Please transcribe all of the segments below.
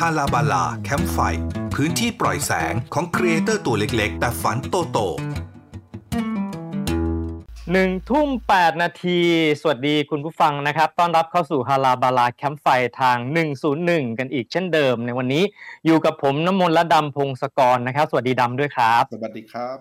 ฮาลาบาลาแคมป์ไฟ พื้นที่ปล่อยแสงของครีเอเตอร์ตัวเล็กๆ แต่ฝันโตโตหนึ่งทุ่มแปดนาที สวัสดีคุณผู้ฟังนะครับ ต้อนรับเข้าสู่ฮาลาบาลาแคมป์ไฟทาง 101 กันอีกเช่นเดิม ในวันนี้อยู่กับผมน้ำมนต์และดำพงศกรนะครับ สวัสดีดำด้วยครับ สวัสดีครับ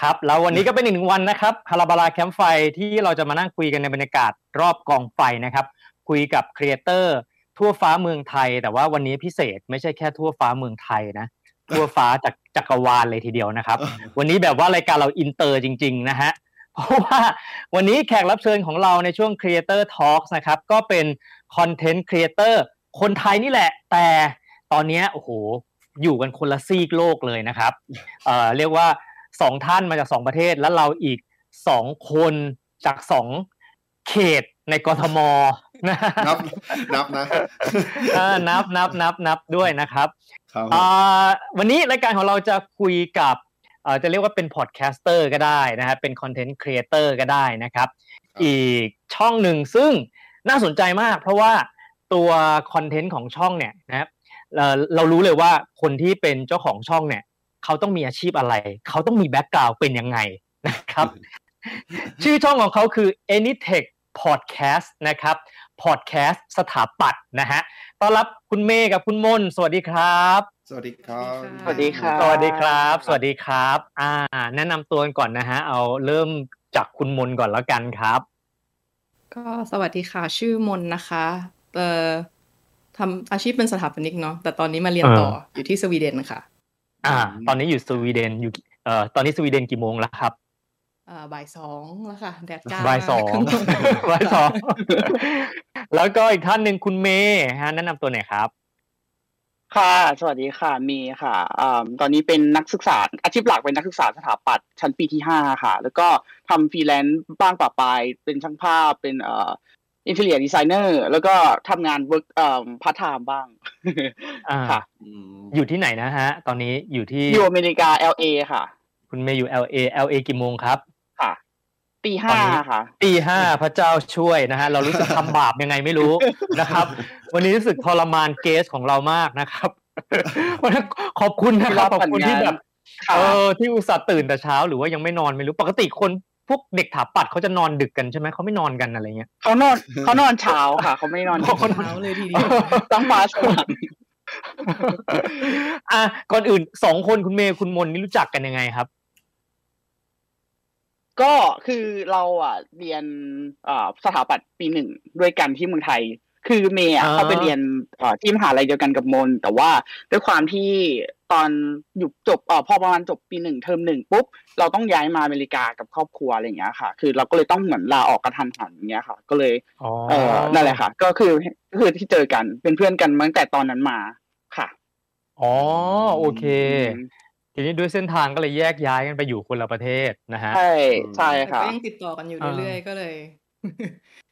ครับ แล้ววันนี้ก็เป็นอีกหนึ่งวันนะครับฮาลาบาลาแคมป์ไฟที่เราจะมานั่งคุยกันในบรรยากาศรอบกองไฟนะครับ คุยกับครีเอเตอร์ทั่วฟ้าเมืองไทย แต่ว่าวันนี้พิเศษไม่ใช่แค่ทั่วฟ้าเมืองไทยนะทั่วฟ้าจากจักรวาลเลยทีเดียวนะครับ วันนี้แบบว่ารายการเราอินเตอร์จริง ๆ นะฮะเพราะว่าวันนี้แขกรับเชิญของเราในช่วง Creator Talks นะครับ ก็เป็นคอนเทนต์ครีเอเตอร์คนไทยนี่แหละ แต่ตอนเนี้ยโอ้โหอยู่กันคนละซีกโลกเลยนะครับเอ่อเรียกว่าสองท่านมาจากสองประเทศแล้วเราอีกสองคนจากสอง เขตในกทมนะนับนับนะเออนับนับนับนับด้วยนะครับครับอ่าวันนี้รายการของเราจะคุยกับเอ่อจะเรียกว่าเป็น podcaster ก็ได้นะฮะเป็น content creator ก็ได้นะครับ อีกช่องหนึ่งซึ่งน่าสนใจมาก เพราะว่าตัวคอนเทนต์ของช่องเนี่ยนะครับเอ่อเรารู้เลยว่าคนที่เป็นเจ้าของช่องเนี่ย เขาต้องมีอาชีพอะไร เขาต้องมีแบ็กกราวด์เป็นยังไงนะครับ ชื่อช่องของเขาคือ Anytech Podcast นะครับ Podcast สถาปัตย์นะฮะต้อนรับคุณเมย์กับคุณมนต์สวัสดีครับ สวัสดีครับ สวัสดีครับ สวัสดีครับ สวัสดีครับ อ่า แนะนำตัวกันก่อนนะฮะ เอาเริ่มจากคุณมนต์ก่อนแล้วกันครับ ก็สวัสดีค่ะ ชื่อมนนะคะเอ่อทำอาชีพเป็นสถาปนิกเนาะ แต่ตอนนี้มาเรียนอ่าต่ออยู่ที่สวีเดนค่ะ อ่า ตอนนี้อยู่สวีเดนอยู่ เอ่อ ตอนนี้สวีเดนกี่โมงแล้วครับเอ่อ บ่ายสองแล้วค่ะแดดจ้าบ่ายสองมากบ่ายสองแล้วก็อีกท่านหนึ่งคุณเมย์ฮะแนะนำตัวหน่อยครับ ค่ะ สวัสดีค่ะเมย์ค่ะอ่าตอนนี้เป็นนักศึกษาอาชีพหลักเป็นนักศึกษาสถาปัตย์ชั้นปีที่ห้าค่ะ แล้วก็ทำฟรีแลนซ์บ้างประปรายเป็นช่างภาพเป็นเอ่อinterior designer แล้วก็ทำงาน work เอ่อพาร์ทไทม์บ้างอ่าค่ะอืมอยู่ที่ไหนนะฮะ ตอนนี้อยู่ที่อยู่อเมริกา LA ค่ะ คุณเมย์อยู่ LA LA กี่โมงครับ ค่ะ ตอนนี้ตีห้าค่ะ ตีห้าพระเจ้าช่วยนะฮะ เรารู้สึกทำบาปยังไงไม่รู้นะครับ วันนี้รู้สึกทรมาน guest ของเรามากนะครับวันนี้ขอบคุณนะครับขอบคุณที่แบบค่ะเออที่อุตส่าห์ตื่นแต่เช้าหรือว่ายังไม่นอนไม่รู้ปกติคนพวกเด็กถาปัดเขาจะนอนดึกกันใช่ไหมเขาไม่นอนกันอะไรเงี้ยเขานอนเขานอนเช้าค่ะเขาไม่ได้นอนเขานอนเช้าเลยทีเดียวต้องฟ้าสว่างอะก่อนอื่นสองคนคุณเมย์คุณมนนี่รู้จักกันยังไงครับ ก็คือเราอะเรียนอ่าสถาปัตย์ปีหนึ่งด้วยกันที่เมืองไทย คือเมย์อะอ่าเขาไปเรียนอ่าที่มหาลัยเดียวกันกับมน แต่ว่าด้วยความที่ตอนอยู่จบอ่าพอประมาณจบปีหนึ่งเทอมหนึ่งปุ๊บเราต้องย้ายมาอเมริกากับครอบครัวอะไรอย่างเงี้ยค่ะ คือเราก็เลยต้องเหมือนลาออกกระทันหันอย่างเงี้ยค่ะ ก็เลยอ๋อเออนั่นแหละค่ะ ก็คือก็คือที่เจอกันเป็นเพื่อนกันมาตั้งแต่ตอนนั้นมาค่ะอ๋อโอเคอืม ทีนี้ด้วยเส้นทางก็เลยแยกย้ายกันไปอยู่คนละประเทศนะฮะใช่ใช่แต่ค่ะก็ยังติดต่อกันอยู่อ่าเรื่อยๆก็เลย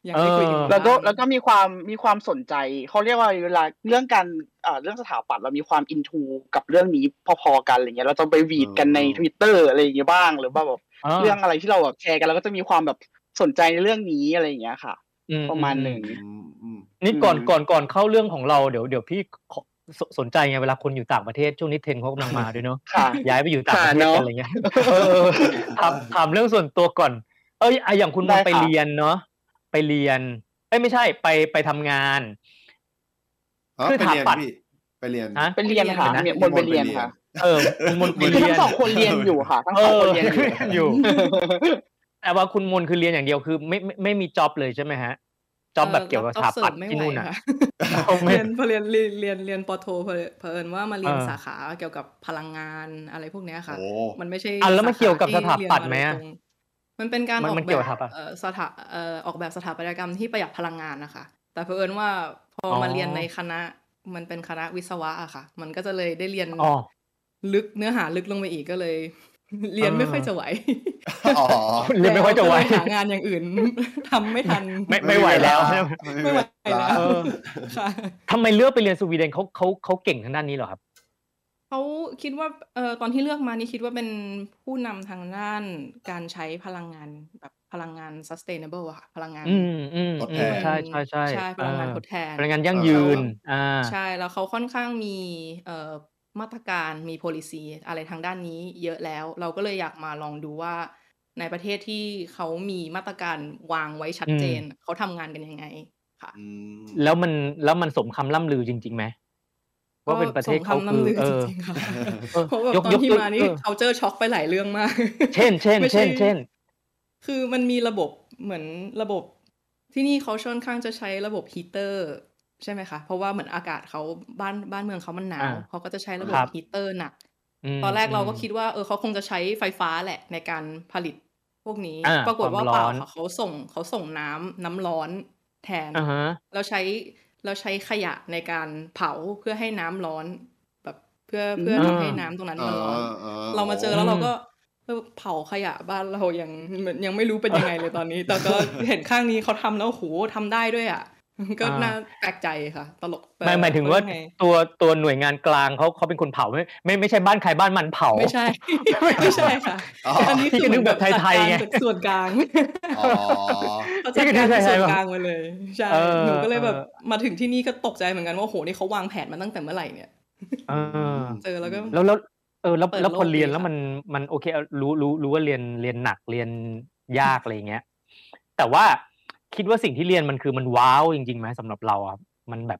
ยังได้คุยกันอยู่แล้วก็บ้างแล้วก็มีความมีความสนใจเขาเรียกว่าเวลาเรื่องการเอ่อเรื่องสถาปัตย์เรามีความอินทูกับเรื่องนี้พอๆกันอะไรเงี้ยเราจะไปวีดกันใน Twitter อะไรอย่างเงี้ยบ้างหรือว่าแบบเรื่องอะไรที่เราแบบแชร์กันเราก็จะมีความแบบสนใจในเรื่องนี้อะไรอย่างเงี้ยค่ะอืประมาณหนึ่งอืมอืมนี่ก่อนอืมก่อนก่อนเข้าเรื่องของเราเดี๋ยวเดี๋ยวพี่ขอ สสนใจไงเวลาคนอยู่ต่างประเทศช่วงนี้เทรนด์เขากำลังมาด้วยเนาะค่ะย้ายไปอยู่ต่างประเทศค่ะเนอะกันอะไรเงี้ยเออเออถามถามเรื่องส่วนตัวก่อน เอ้ยอะอย่างคุณได้มาค่ะไปเรียนเนาะไปเรียน เอ้ยไม่ใช่ไปไปทำงานอ๋อคือไปเรียนถาปัดพี่ไปเรียนฮะเป็นเรียนค่ะเรียนนะมนต์ไปเรียนค่ะเออคุณมนต์ไม่คือคือเรียทั้นงสองคนเรียนอยู่ค่ะทั้งเอสองอคนเรียนอยู่อยู่แต่ว่าคุณมนต์คือเรียนอย่างเดียวคือ ไม่ไม่ไม่มีจ็อบเลยใช่ไหมฮะ จ็อบแบบเกี่ยวกับสถาปัตย์ไม่ที่ไหวนู่นอะค่ะเอาไม่เรียนพอเรียนเรียนเรียนเรียนปอโทเผอิญเผอิญว่ามาเรียนเออสาขาเกี่ยวกับพลังงานอะไรพวกเนี้ยค่ะโอ้มันไม่ใช่อะแล้วมันสขเกี่ยวกับที่สถาปัตย์เรียนไหมอะโดยตรงมันเป็นการมันออกมันแบเกี่ยวบกับสถาปัตย์เอ่อสถาเอ่อออกแบบสถาปัตยกรรมที่ประหยัดพลังงานนะคะ แต่เผอิญว่าพอออมาเรียนในคณะมันเป็นคณะวิศวะอะค่ะ มันก็จะเลยได้เรียนอ๋อลึกเนื้อหาลึกลงไปอีกก็เลย เรียนไม่ค่อยจะไหวอ๋อเรียนไม่ค่อยจะไหวแล้วก็เลยหางานอย่างอื่นทำไม่ทัน ไม่ไม่ไหวแล้วไม่ไม่ไหวแล้วเออค่ะทำไมเลือกไปเรียนสวีเดนเขาเขาเขาเก่งทางด้านนี้เหรอครับเขาคิดว่าเอ่อตอนที่เลือกมานี่คิดว่าเป็นผู้นำทางด้านการใช้พลังงานแบบพลังงาน sustainable อะค่ะพลังงานอืมอืมทดอืแทมนใช่ใช่ใช่ใช่พลังงานเออทดแทนพลังงานยั่งเออยืนอ่าใช่แล้วเขาค่อนข้างมีเอ่อ มาตรการมี policy อะไรทางด้านนี้เยอะแล้ว เราก็เลยอยากมาลองดูว่า ในประเทศที่เขามีมาตรการวางไว้ชัดเจน เขาทำงานกันยังไงค่ะอืมแล้วมันแล้วมันสมคำล่ำลือจริงๆไหมว่าเป็นประเทศก็เขาสมคำคือล่ำลือเอจอริงๆค่ะเออเพราะแบบยกตอนยกที่ยกมานี่เออ culture shock ไปหลายเรื่องมาก เช่นเช่นไม่ใเช่นเช่นคือมันมีระบบเหมือนระบบที่นี่เขาค่อนข้างจะใช้ระบบฮีเตอร์ ใช่ไหมคะ เพราะว่าเหมือนอากาศเขาบ้านบ้านเมืองเขามันหนาวอ่าเขาก็จะใช้ระบบครับฮีเตอร์หนักมตอนแรกเราก็มคิดว่าเออเขาคงจะใช้ไฟฟ้าแหละในการผลิตพวกนี้อ่าปรากฏว่าความร้อนเปล่าค่ะเขาส่งเขาส่งน้ำน้ำร้อนแทนอ่าฮะแล้วใช้แล้วใช้ขยะในการเผาเพื่อให้น้ำร้อน แบบเพื่อเพื่อทำให้น้ำตรงนั้นมันร้อน เรามาเจอแล้วเราก็เออเผาขยะบ้านเรายังเหมือนยังไม่รู้เป็นยังไงเลยตอนนี้ แต่ก็เห็นข้างนี้เขาทำแล้วโหทำได้ด้วยอะ ก็อ่าน่าแปลกใจค่ะ ตลกหมายหมายถึงว่าเขเรียกไตัวตัวหน่วยงานกลางเขาเขาเป็นคนเผาไม่ไม่ไม่ใช่บ้านใครบ้านมันเผา ไม่ใช่ ไม่ใช่ค่ะอ๋ออันนี้พี่คือก็นึกแบบจัดไทยๆไงการจากส่วนกลางอ๋อเขาจัดการพี่ก็นึกจากส่วนไทยๆกลางมาเลยใช่เออหนูก็เลยแบบเออมาถึงที่นี่ก็ตกใจเหมือนกันว่าโหนี่เขาวางแผนมาตั้งแต่เมื่อไหร่เนี่ยเออเจอแล้วก็แล้วแล้วเออแล้วเปิดแล้วพอโลกเรียนดีแล้วค่ะมันมันโอเคเอารู้รู้รู้ว่าเรียนเรียนหนักเรียนยากอะไรอย่างเงี้ย แต่ว่า คิดว่าสิ่งที่เรียนมันคือมันว้าวจริงๆไหมสำหรับเราอะมันแบบ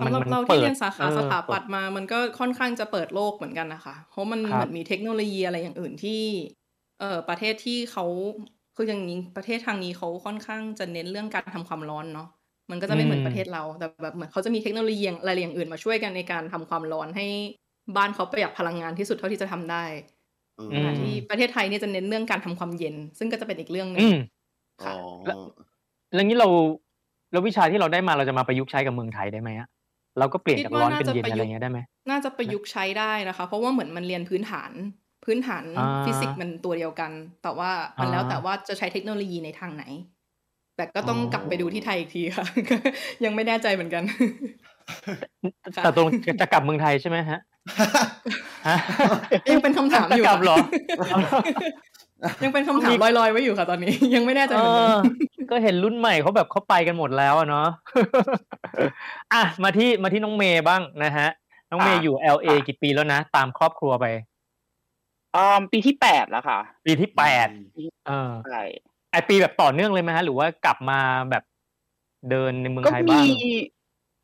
สำหรับมันเราปิที่ดเรียนสาขาเออสถาปัตย์มา มันก็ค่อนข้างจะเปิดโลกเหมือนกันนะคะ เพราะมันครับเหมือนมีเทคโนโลยีอะไรอย่างอื่นที่เอ่อประเทศที่เขาคืออย่างนี้ประเทศทางนี้เขาค่อนข้างจะเน้นเรื่องการทำความร้อนเนาะมันก็จะไม่เหมือนประเทศเราแต่แบบเหมือนเขาจะมีเทคโนโลยีอะไรอย่างอื่นมาช่วยกันในการทำความร้อนให้บ้านเขาประหยัดพลังงานที่สุดเท่าที่จะทำได้อืมขณะที่ประเทศไทยเนี่ยจะเน้นเรื่องการทำความเย็น ซึ่งก็จะเป็นอีกเรื่องหนึ่อืงมค่ะอ๋อ แล้วแล้วงี้เราแล้ววิชาที่เราได้มาเราจะมาประยุกต์ใช้กับเมืองไทยได้ไหมอะเราก็เปลี่ยนคิดจากว่าร้อนน่าเป็นจะเย็นประอะไรยุกต์เงี้ยได้ไหมน่าจะประยุกต์ใช้ได้นะคะ เพราะว่าเหมือนมันเรียนพื้นฐานพื้นฐานอ่าฟิสิกส์มันตัวเดียวกัน แต่ว่ามันแล้วอ่าแต่ว่าจะใช้เทคโนโลยีในทางไหน แต่ก็ต้องอ๋อกลับไปดูที่ไทยอีกทีค่ะ ยังไม่แน่ใจเหมือนกันค่ะแต่ตรงจะกลับเมืองไทยใช่ไหมฮะฮะยังเป็นคำถามอยู่จะกลับเหรอ ยังเป็นคำถามลอยๆไว้อยู่ค่ะตอนนี้ ยังไม่แน่ใจเอเหมือนกันอก็เห็นรุ่นใหม่เขาแบบเขาไปกันหมดแล้วอะเนาะอะมาที่มาที่น้องเมย์บ้างนะฮะ น้องเมย์ค่ะอยู่ LA ค่ะกี่ปีแล้วนะ ตามครอบครัวไปอ่าปีที่แปดแล้วค่ะ ปีที่แปดเออใช่ไอปีแบบต่อเนื่องเลยไหมฮะ หรือว่ากลับมาแบบเดินในเมืองไทยก็มีบ้าง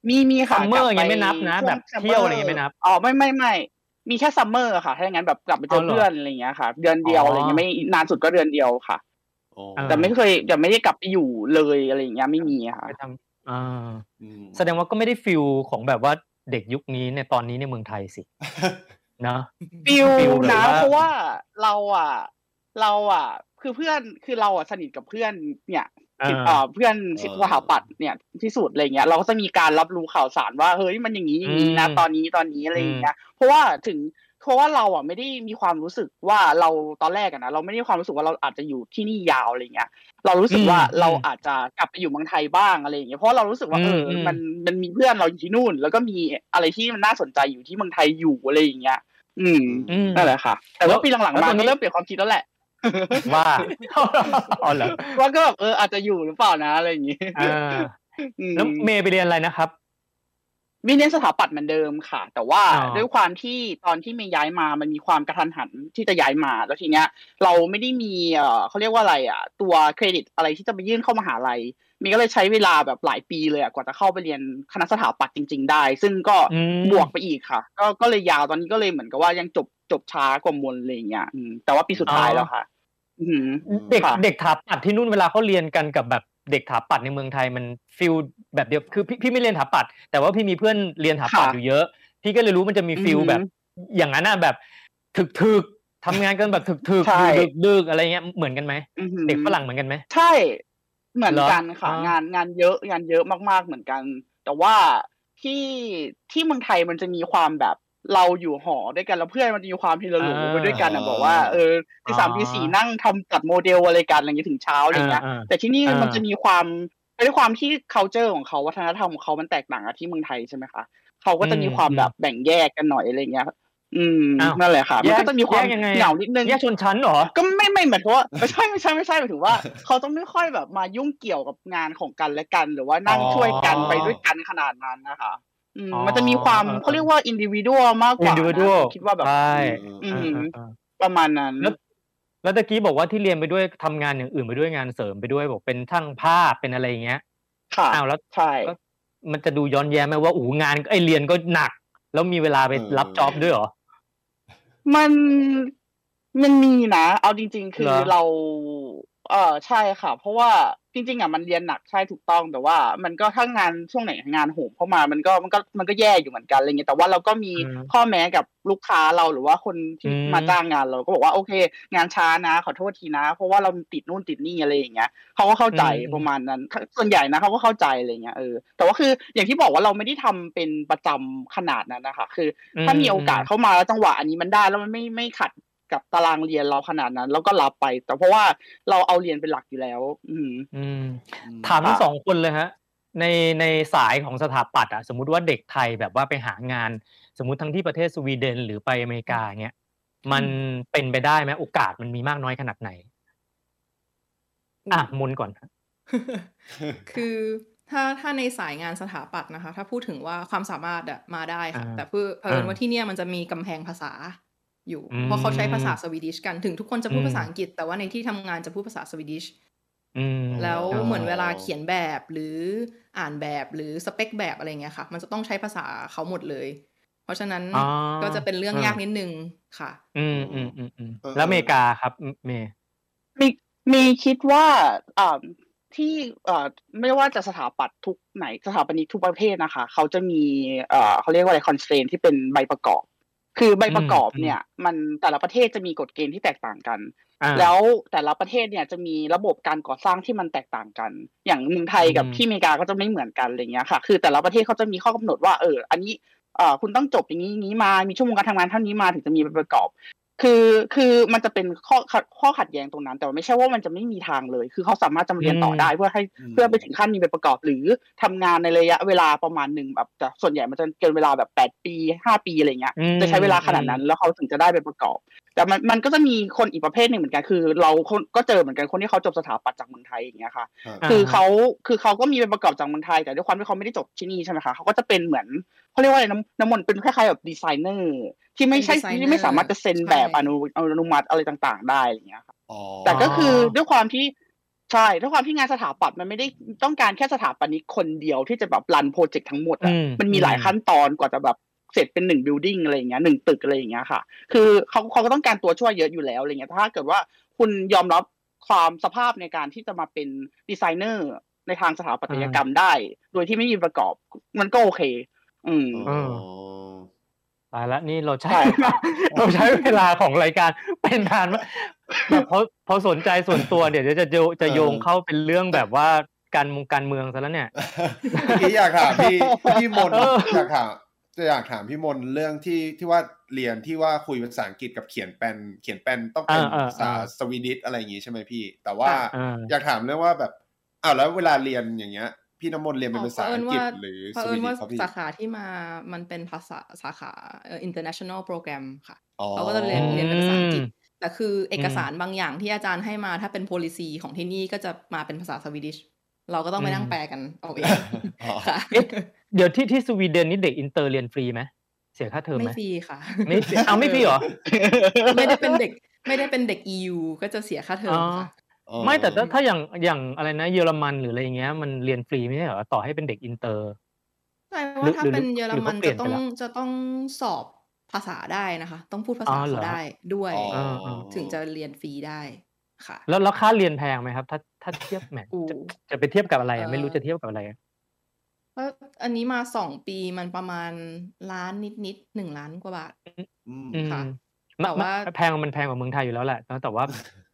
มีมีค่ะซัมเมอร์กลัยังไม่นับนะช่วงแบบซัมเที่ยวอะไรยังไม่นับอ๋อไม่ไม่ไม่ มีแค่ซัมเมอร์ค่ะ ถ้าอย่างนั้นแบบกลับไปเจอ๋ออเหรอเพื่อนอะไรอย่างเงี้ยค่ะ เดือนเดียวอ๋อออะไรเงี้ยไม่นานสุดก็เดือนเดียวค่ะโอ้เออแต่ไม่เคยแต่ไม่ได้กลับไปอยู่เลยอะไรอย่างเงี้ยไม่มีค่ะไปทำอ่าอืมแสดงว่าก็ไม่ได้ feel ของแบบว่าเด็กยุคนี้ในตอนนี้ในเมืองไทยสิเนอะ feel feel แบบนะว่าเพราะว่าเราอะ เราอะ คือเพื่อนคือเราอะสนิทกับเพื่อนเนี่ยอ่า เอ่อเพื่อนเออสถาปัตย์เนี่ยที่สุดอะไรเงี้ยเราก็จะมีการรับรู้ข่าวสารว่าเฮ้ยมันอย่างนี้อย่างนี้นะอืมตอนนี้ตอนนี้อะไรอย่างเงี้ยเพราะว่าถึงเพราะว่าเราอะไม่ได้มีความรู้สึกว่าเราตอนแรกอะนะเราไม่ได้มีความรู้สึกว่าเราอาจจะอยู่ที่นี่ยาวอะไรเงี้ยเรารู้สึกว่าอืมเราอาจจะกลับไปอยู่เมืองไทยบ้างอะไรอย่างเงี้ยเพราะเรารู้สึกว่าเอออมมันมันมีเพื่อนเราอยู่ที่นู่น แล้วก็มีอะไรที่มันน่าสนใจอยู่ที่เมืองไทยอยู่อะไรอย่างเงี้ยอืมอืมนั่นแหละค่ะ แต่ว่าปีหลังๆแล้วมาตอนนี้ก็เริ่มเปลี่ยนความคิดแล้วแหละ ว่าอ๋อเหรอว่าก็แบบเอออาจจะอยู่หรือเปล่านะอะไรอย่างงี้อ่าอืมแล้วเมย์ไปเรียนอะไรนะครับมีเรียนสถาปัตย์เหมือนเดิมค่ะ แต่ว่าอ๋อด้วยความที่ตอนที่เมย์ย้ายมามันมีความกะทันหันที่จะย้ายมาแล้วทีเนี้ย เราไม่ได้มีเอ่อเขาเรียกว่าอะไรอะ ตัวเครดิตอะไรที่จะไปยื่นเข้ามหาลัยเมย์ก็เลยใช้เวลาแบบหลายปีเลยอะกว่าจะเข้าไปเรียนคณะสถาปัตย์จริง ๆ ได้ ซึ่งก็อืมบวกไปอีกค่ะ ก็ก็เลยยาวตอนนี้ก็เลยเหมือนกับว่ายังจบจบช้ากว่ามนอะไรอย่างเงี้ยอืมแต่ว่าปีสุดท้ายแล้วค่ะอืม เด็กค่ะเด็กถาปัดที่นู่นเวลาเขาเรียนกันกับแบบเด็กถาปัดในเมืองไทยมัน feel แบบเดียวคือพี่พี่ไม่เรียนถาปัด แต่ว่าพี่มีเพื่อนเรียนถาปัดค่ะอยู่เยอะ พี่ก็เลยรู้มันจะมี feel อือหือแบบ อย่างนั้นน่ะแบบถึกถึกๆทำงานกันแบบถึกถึกใช่ดึกดึกๆอะไรเงี้ยเหมือนกันไหมอือหือเด็กฝรั่งเหมือนกันไหมใช่เหมือนกันค่ะเหรออ๋องานงานเยอะงานเยอะมากๆเหมือนกัน แต่ว่าที่ที่เมืองไทยมันจะมีความแบบ เราอยู่หอด้วยกันแล้วเพื่อนมันจะมีความเฮโลไปด้วยกันอะบอกว่าเออตีสามตีสี่นั่งทำจัดโมเดลอะไรกันอะไรอย่างเงี้ยถึงเช้าอะไรเงี้ยอ่าแต่ที่นี่อ่ามัมันจะมีความด้วยความที่ culture ของเขาวัฒนธรรมของเขามันแตกต่างกับที่เมืองไทยใช่ไหมคะเขาก็จะมีความอืมแบบแบ่งแยกกันหน่อยอะไรเงี้ยออืมอ้าวนั่นแหละค่ะมันก็จะมีความแยกยังไงอะเหงานิดนึงแยกชนชั้นเหรอ ก็ไม่ไม่หมายถึงว่าไม่ใช่ไม่ใช่ไม่ใช่หมายถึงว่า เขาต้องไม่ค่อยแบบมายุ่งเกี่ยวกับงานของกันและกัน หรือว่านั่งอ๋อช่วยกันไปด้วยกันขนาดนั้นนะคะอื มอ๋อมันจะมีความเออเขาเรียกว่าอินดิวิวมากกว่านะ individual คิดว่าแบบใช่อืเอมอเออเออประมาณนั้นแล้วแล้วตะกี้บอกว่าที่เรียนไปด้วยทำงานอย่างอื่นไปด้วยงานเสริมไปด้วยบอกเป็นช่างภาพเป็นอะไรอย่างเงี้ยค่ะอ้าวแล้วใช่ก็มันจะดูย้อนแย้งไหมว่าโอ้โหงานไอเรียนก็หนัก แล้วมีเวลาไปเออรับจ็อบด้วยเหรอมันมันมีนะ เอาจริง ๆ คือเหรอเรา เออใช่ค่ะ เพราะว่า จริงๆอะมันเรียนหนักใช่ถูกต้องแต่ว่า มันก็ถ้างานช่วงไหนงานโหมเข้ามามันก็มันก็มันก็แย่อยู่เหมือนกันอะไรเงี้ยแต่ว่าเราก็มีอืมข้อแม้กับลูกค้าเราหรือว่าคนที่อืมมาจ้างงานเราก็บอกว่าโอเค งานช้านะ ขอโทษทีนะ เพราะว่าเราติดนู่นติดนี่อะไรอย่างเงี้ยเขาก็เข้าใจอืมประมาณนั้น ส่วนใหญ่นะเขาก็เข้าใจอะไรเงี้ยเออแต่ว่าคืออย่างที่บอกว่าเราไม่ได้ทำเป็นประจำขนาดนั้นนะคะคือ ถ้ามีโอกาสเข้ามาแล้วจังหวะอันนี้มันได้แล้วมันไม่ไม่ขัด กับตารางเรียนเราขนาดนั้น แล้วก็รับไป แต่เพราะว่าเราเอาเรียนเป็นหลักอยู่แล้ว อืมอืมอืมถามทั้งค่ะสองคนเลยฮะ ในในสายของสถาปัตย์อะสมมุติว่าเด็กไทยแบบว่าไปหางาน สมมุติทั้งที่ประเทศสวีเดน หรือไปอเมริกาเงี้ยมันเป็นไปได้ไหมโอกาสมันมีมากน้อยขนาดไหนอะมนก่อนคือถ้าถ้าในสายงานสถาปัตย์นะคะ ถ้าพูดถึงว่าความสามารถอะมาได้ค่ะอ่าแต่เพื่อเผอิญอ่าว่าที่เนี่ยมันจะมีกำแพงภาษา อยู่อืมเพราะเขาใช้ภาษา Swedish กันถึงทุกคนจะพูดอืมภาษาอังกฤษ แต่ว่าในที่ทำงานจะพูดภาษา Swedishอืมแล้วอ๋อเหมือนเวลาเขียนแบบหรืออ่านแบบหรือสเปคแบบอะไรเงี้ยค่ะ มันจะต้องใช้ภาษาเขาหมดเลย เพราะฉะนั้นอ๋อก็จะเป็นเรื่องอ่ายยากนิดนึงค่ะ อืมอืมอืมอืมเออแล้วอเมริกาครับเมย์มีมีคิดว่าอ่าที่เอ่อไม่ว่าจะสถาปัตย์ทุกไหนสถาปนิกทุกประเภทนะคะ เขาจะมีเอ่อเขาเรียกว่าอะไรคอนเ a นที่เป็นใบประกอบ คือใบประกอบเนี่ย มันแต่ละประเทศจะมีกฎเกณฑ์ที่แตกต่างกันอ่าแล้วแต่ละประเทศเนี่ยจะมีระบบการก่อสร้างที่มันแตกต่างกัน อย่างเมืองไทยกับอืมที่อเมริกาก็จะไม่เหมือนกันอะไรเงี้ยค่ะ คือแต่ละประเทศเขาจะมีข้อกำหนดว่าเออ อันนี้เอ่อคุณต้องจบอย่างนี้อย่างนี้มา มีชั่วโมงการทำงานเท่านี้มาถึงจะมีใบประกอบ คือคือมันจะเป็นข้อขัดข้อขัดแย้งตรงนั้น แต่ว่าไม่ใช่ว่ามันจะไม่มีทางเลย คือเขาสามารถจะเรียนต่อได้เพื่อให้อืมเพื่อไปถึงขั้นมีใบประกอบ หรือทำงานในระยะเวลาประมาณหนึ่งแบบแต่ส่วนใหญ่มันจะเกินเวลาแบบแปดปีห้าปีอะไรเงี้ยอืมจะใช้เวลาขนาดนั้น แล้วเขาถึงจะได้ใบประกอบ แต่มันมันก็จะมีคนอีกประเภทหนึ่งเหมือนกันคือ เราคนก็เจอเหมือนกันคนที่เขาจบสถาปัตย์จากเมืองไทยอย่างเงี้ยค่ะครับอ่าคือเขาคือเขาก็มีใบประกอบจากเมืองไทย แต่ด้วยความที่เขาไม่ได้จบที่นี่ใช่ไหมคะเขาก็จะเป็นเหมือนเขาเรียกว่าอะไรน้ำน้ำมนต์เป็นคล้ายๆแบบดีไซเนอร์ ที่ไม่ใช่เป็น designer ที่ไม่สามารถจะเซ็นแบบใช่อนุอนุมัติอะไรต่างๆ ได้อย่างเงี้ยค่ะอ๋อแต่ก็คือด้วยความที่ใช่ด้วยความที่งานสถาปัตย์มันไม่ได้ต้องการแค่สถาปนิกคนเดียวที่จะแบบรันโปรเจกต์ทั้งหมดอะอืมมันมีหลายขั้นตอนกว่าจะแบบเสร็จเป็นหนึ่งบิลดิ่งอะไรอย่างเงี้ยหนึ่งตึกอะไรอย่างเงี้ยค่ะ คือเขาเขาก็ต้องการตัวช่วยเยอะอยู่แล้วอะไรเงี้ยถ้าเกิดว่าคุณยอมรับความสภาพในการที่จะมาเป็นดีไซเนอร์ในทางสถาปัตยกรรมได้ โดยที่ไม่มีประกอบ มันก็โอเค อืมอ๋อ ตายละนี่เราใช้ใช่เราใช้เวลาของรายการเป็นนานมากแบบเพราะเพราะสนใจส่วนตัวเดี๋ยวจะจะจะโยงเข้าเป็นเรื่องแบบว่าการมงการเมืองซะแล้วเนี่ยเมื่อกี้อยากถามพี่พี่มนเอออยากถามจะอยากถามพี่มนเรื่องที่ที่ว่าเรียนที่ว่าคุยภาษาอังกฤษกับเขียนแปลนเขียนแปลนต้องเป็นอ่าอ่าภาษาอ่า Swedish อะไรอย่างงี้ใช่ไหมพี่ แต่ว่าอ่าอยากถามเรื่องว่าแบบอ้าวแล้วเวลาเรียนอย่างเงี้ย พี่น้ำมนต์เรียนเป็นภาษาอังกฤษเผอิญว่าหรือ Swedish ครับพี่ สาขาที่มามันเป็นภาษาสาขาเอ่อ international program ค่ะ อ๋อเราก็จะเรียนอืมเรียนเป็นภาษาอังกฤษแต่คือเอกสารบางอย่างที่อาจารย์ให้มา ถ้าเป็น policy ของที่นี่ก็จะมาเป็นภาษา Swedish เราก็ต้องไปนั่งแปลกันเอาเอง อ๋อ ค่ะ เอ๊ะ เดี๋ยวที่ที่สวีเดนนี่เด็กอินเตอร์เรียนฟรีไหมเสียค่าเทอมไม่ไหมฟรีค่ะ ไม่ฟรีเอาไม่ฟรีเหรอ ไม่ได้เป็นเด็ก ไม่ได้เป็นเด็ก EU ก็จะเสียค่าเทอมอ๋อค่ะอ๋อ ไม่แต่ถ้าถ้าอย่างอย่างอะไรนะเยอรมันหรืออะไรอย่างเงี้ยมันเรียนฟรีไม่ใช่เหรอต่อให้เป็นเด็กอินเตอร์ใช่หรืว่าอถ้าหรือเป็นเยอรมันหรือเขาเปลี่จะยนต้องไปละจะต้องสอบภาษาได้นะคะ ต้องพูดภาษาอเหรอเขาได้ด้วยอ๋อเออเออถึงจะเรียนฟรีได้ค่ะ แล้วแล้วค่าเรียนแพงไหมครับ ถ้าถ้าเทียบแหมอู้จะจะไปเทียบกับอะไรอะเอ่อไม่รู้จะเทียบกับอะไรอะเพราะอันนี้มาสองปีมันประมาณล้านนิดนิดๆหนึ่งล้านกว่าบาทอืมอืมค่ะมันแต่ว่าแพงมันแพงกว่าเมืองไทยอยู่แล้วแหละแต่แต่ว่า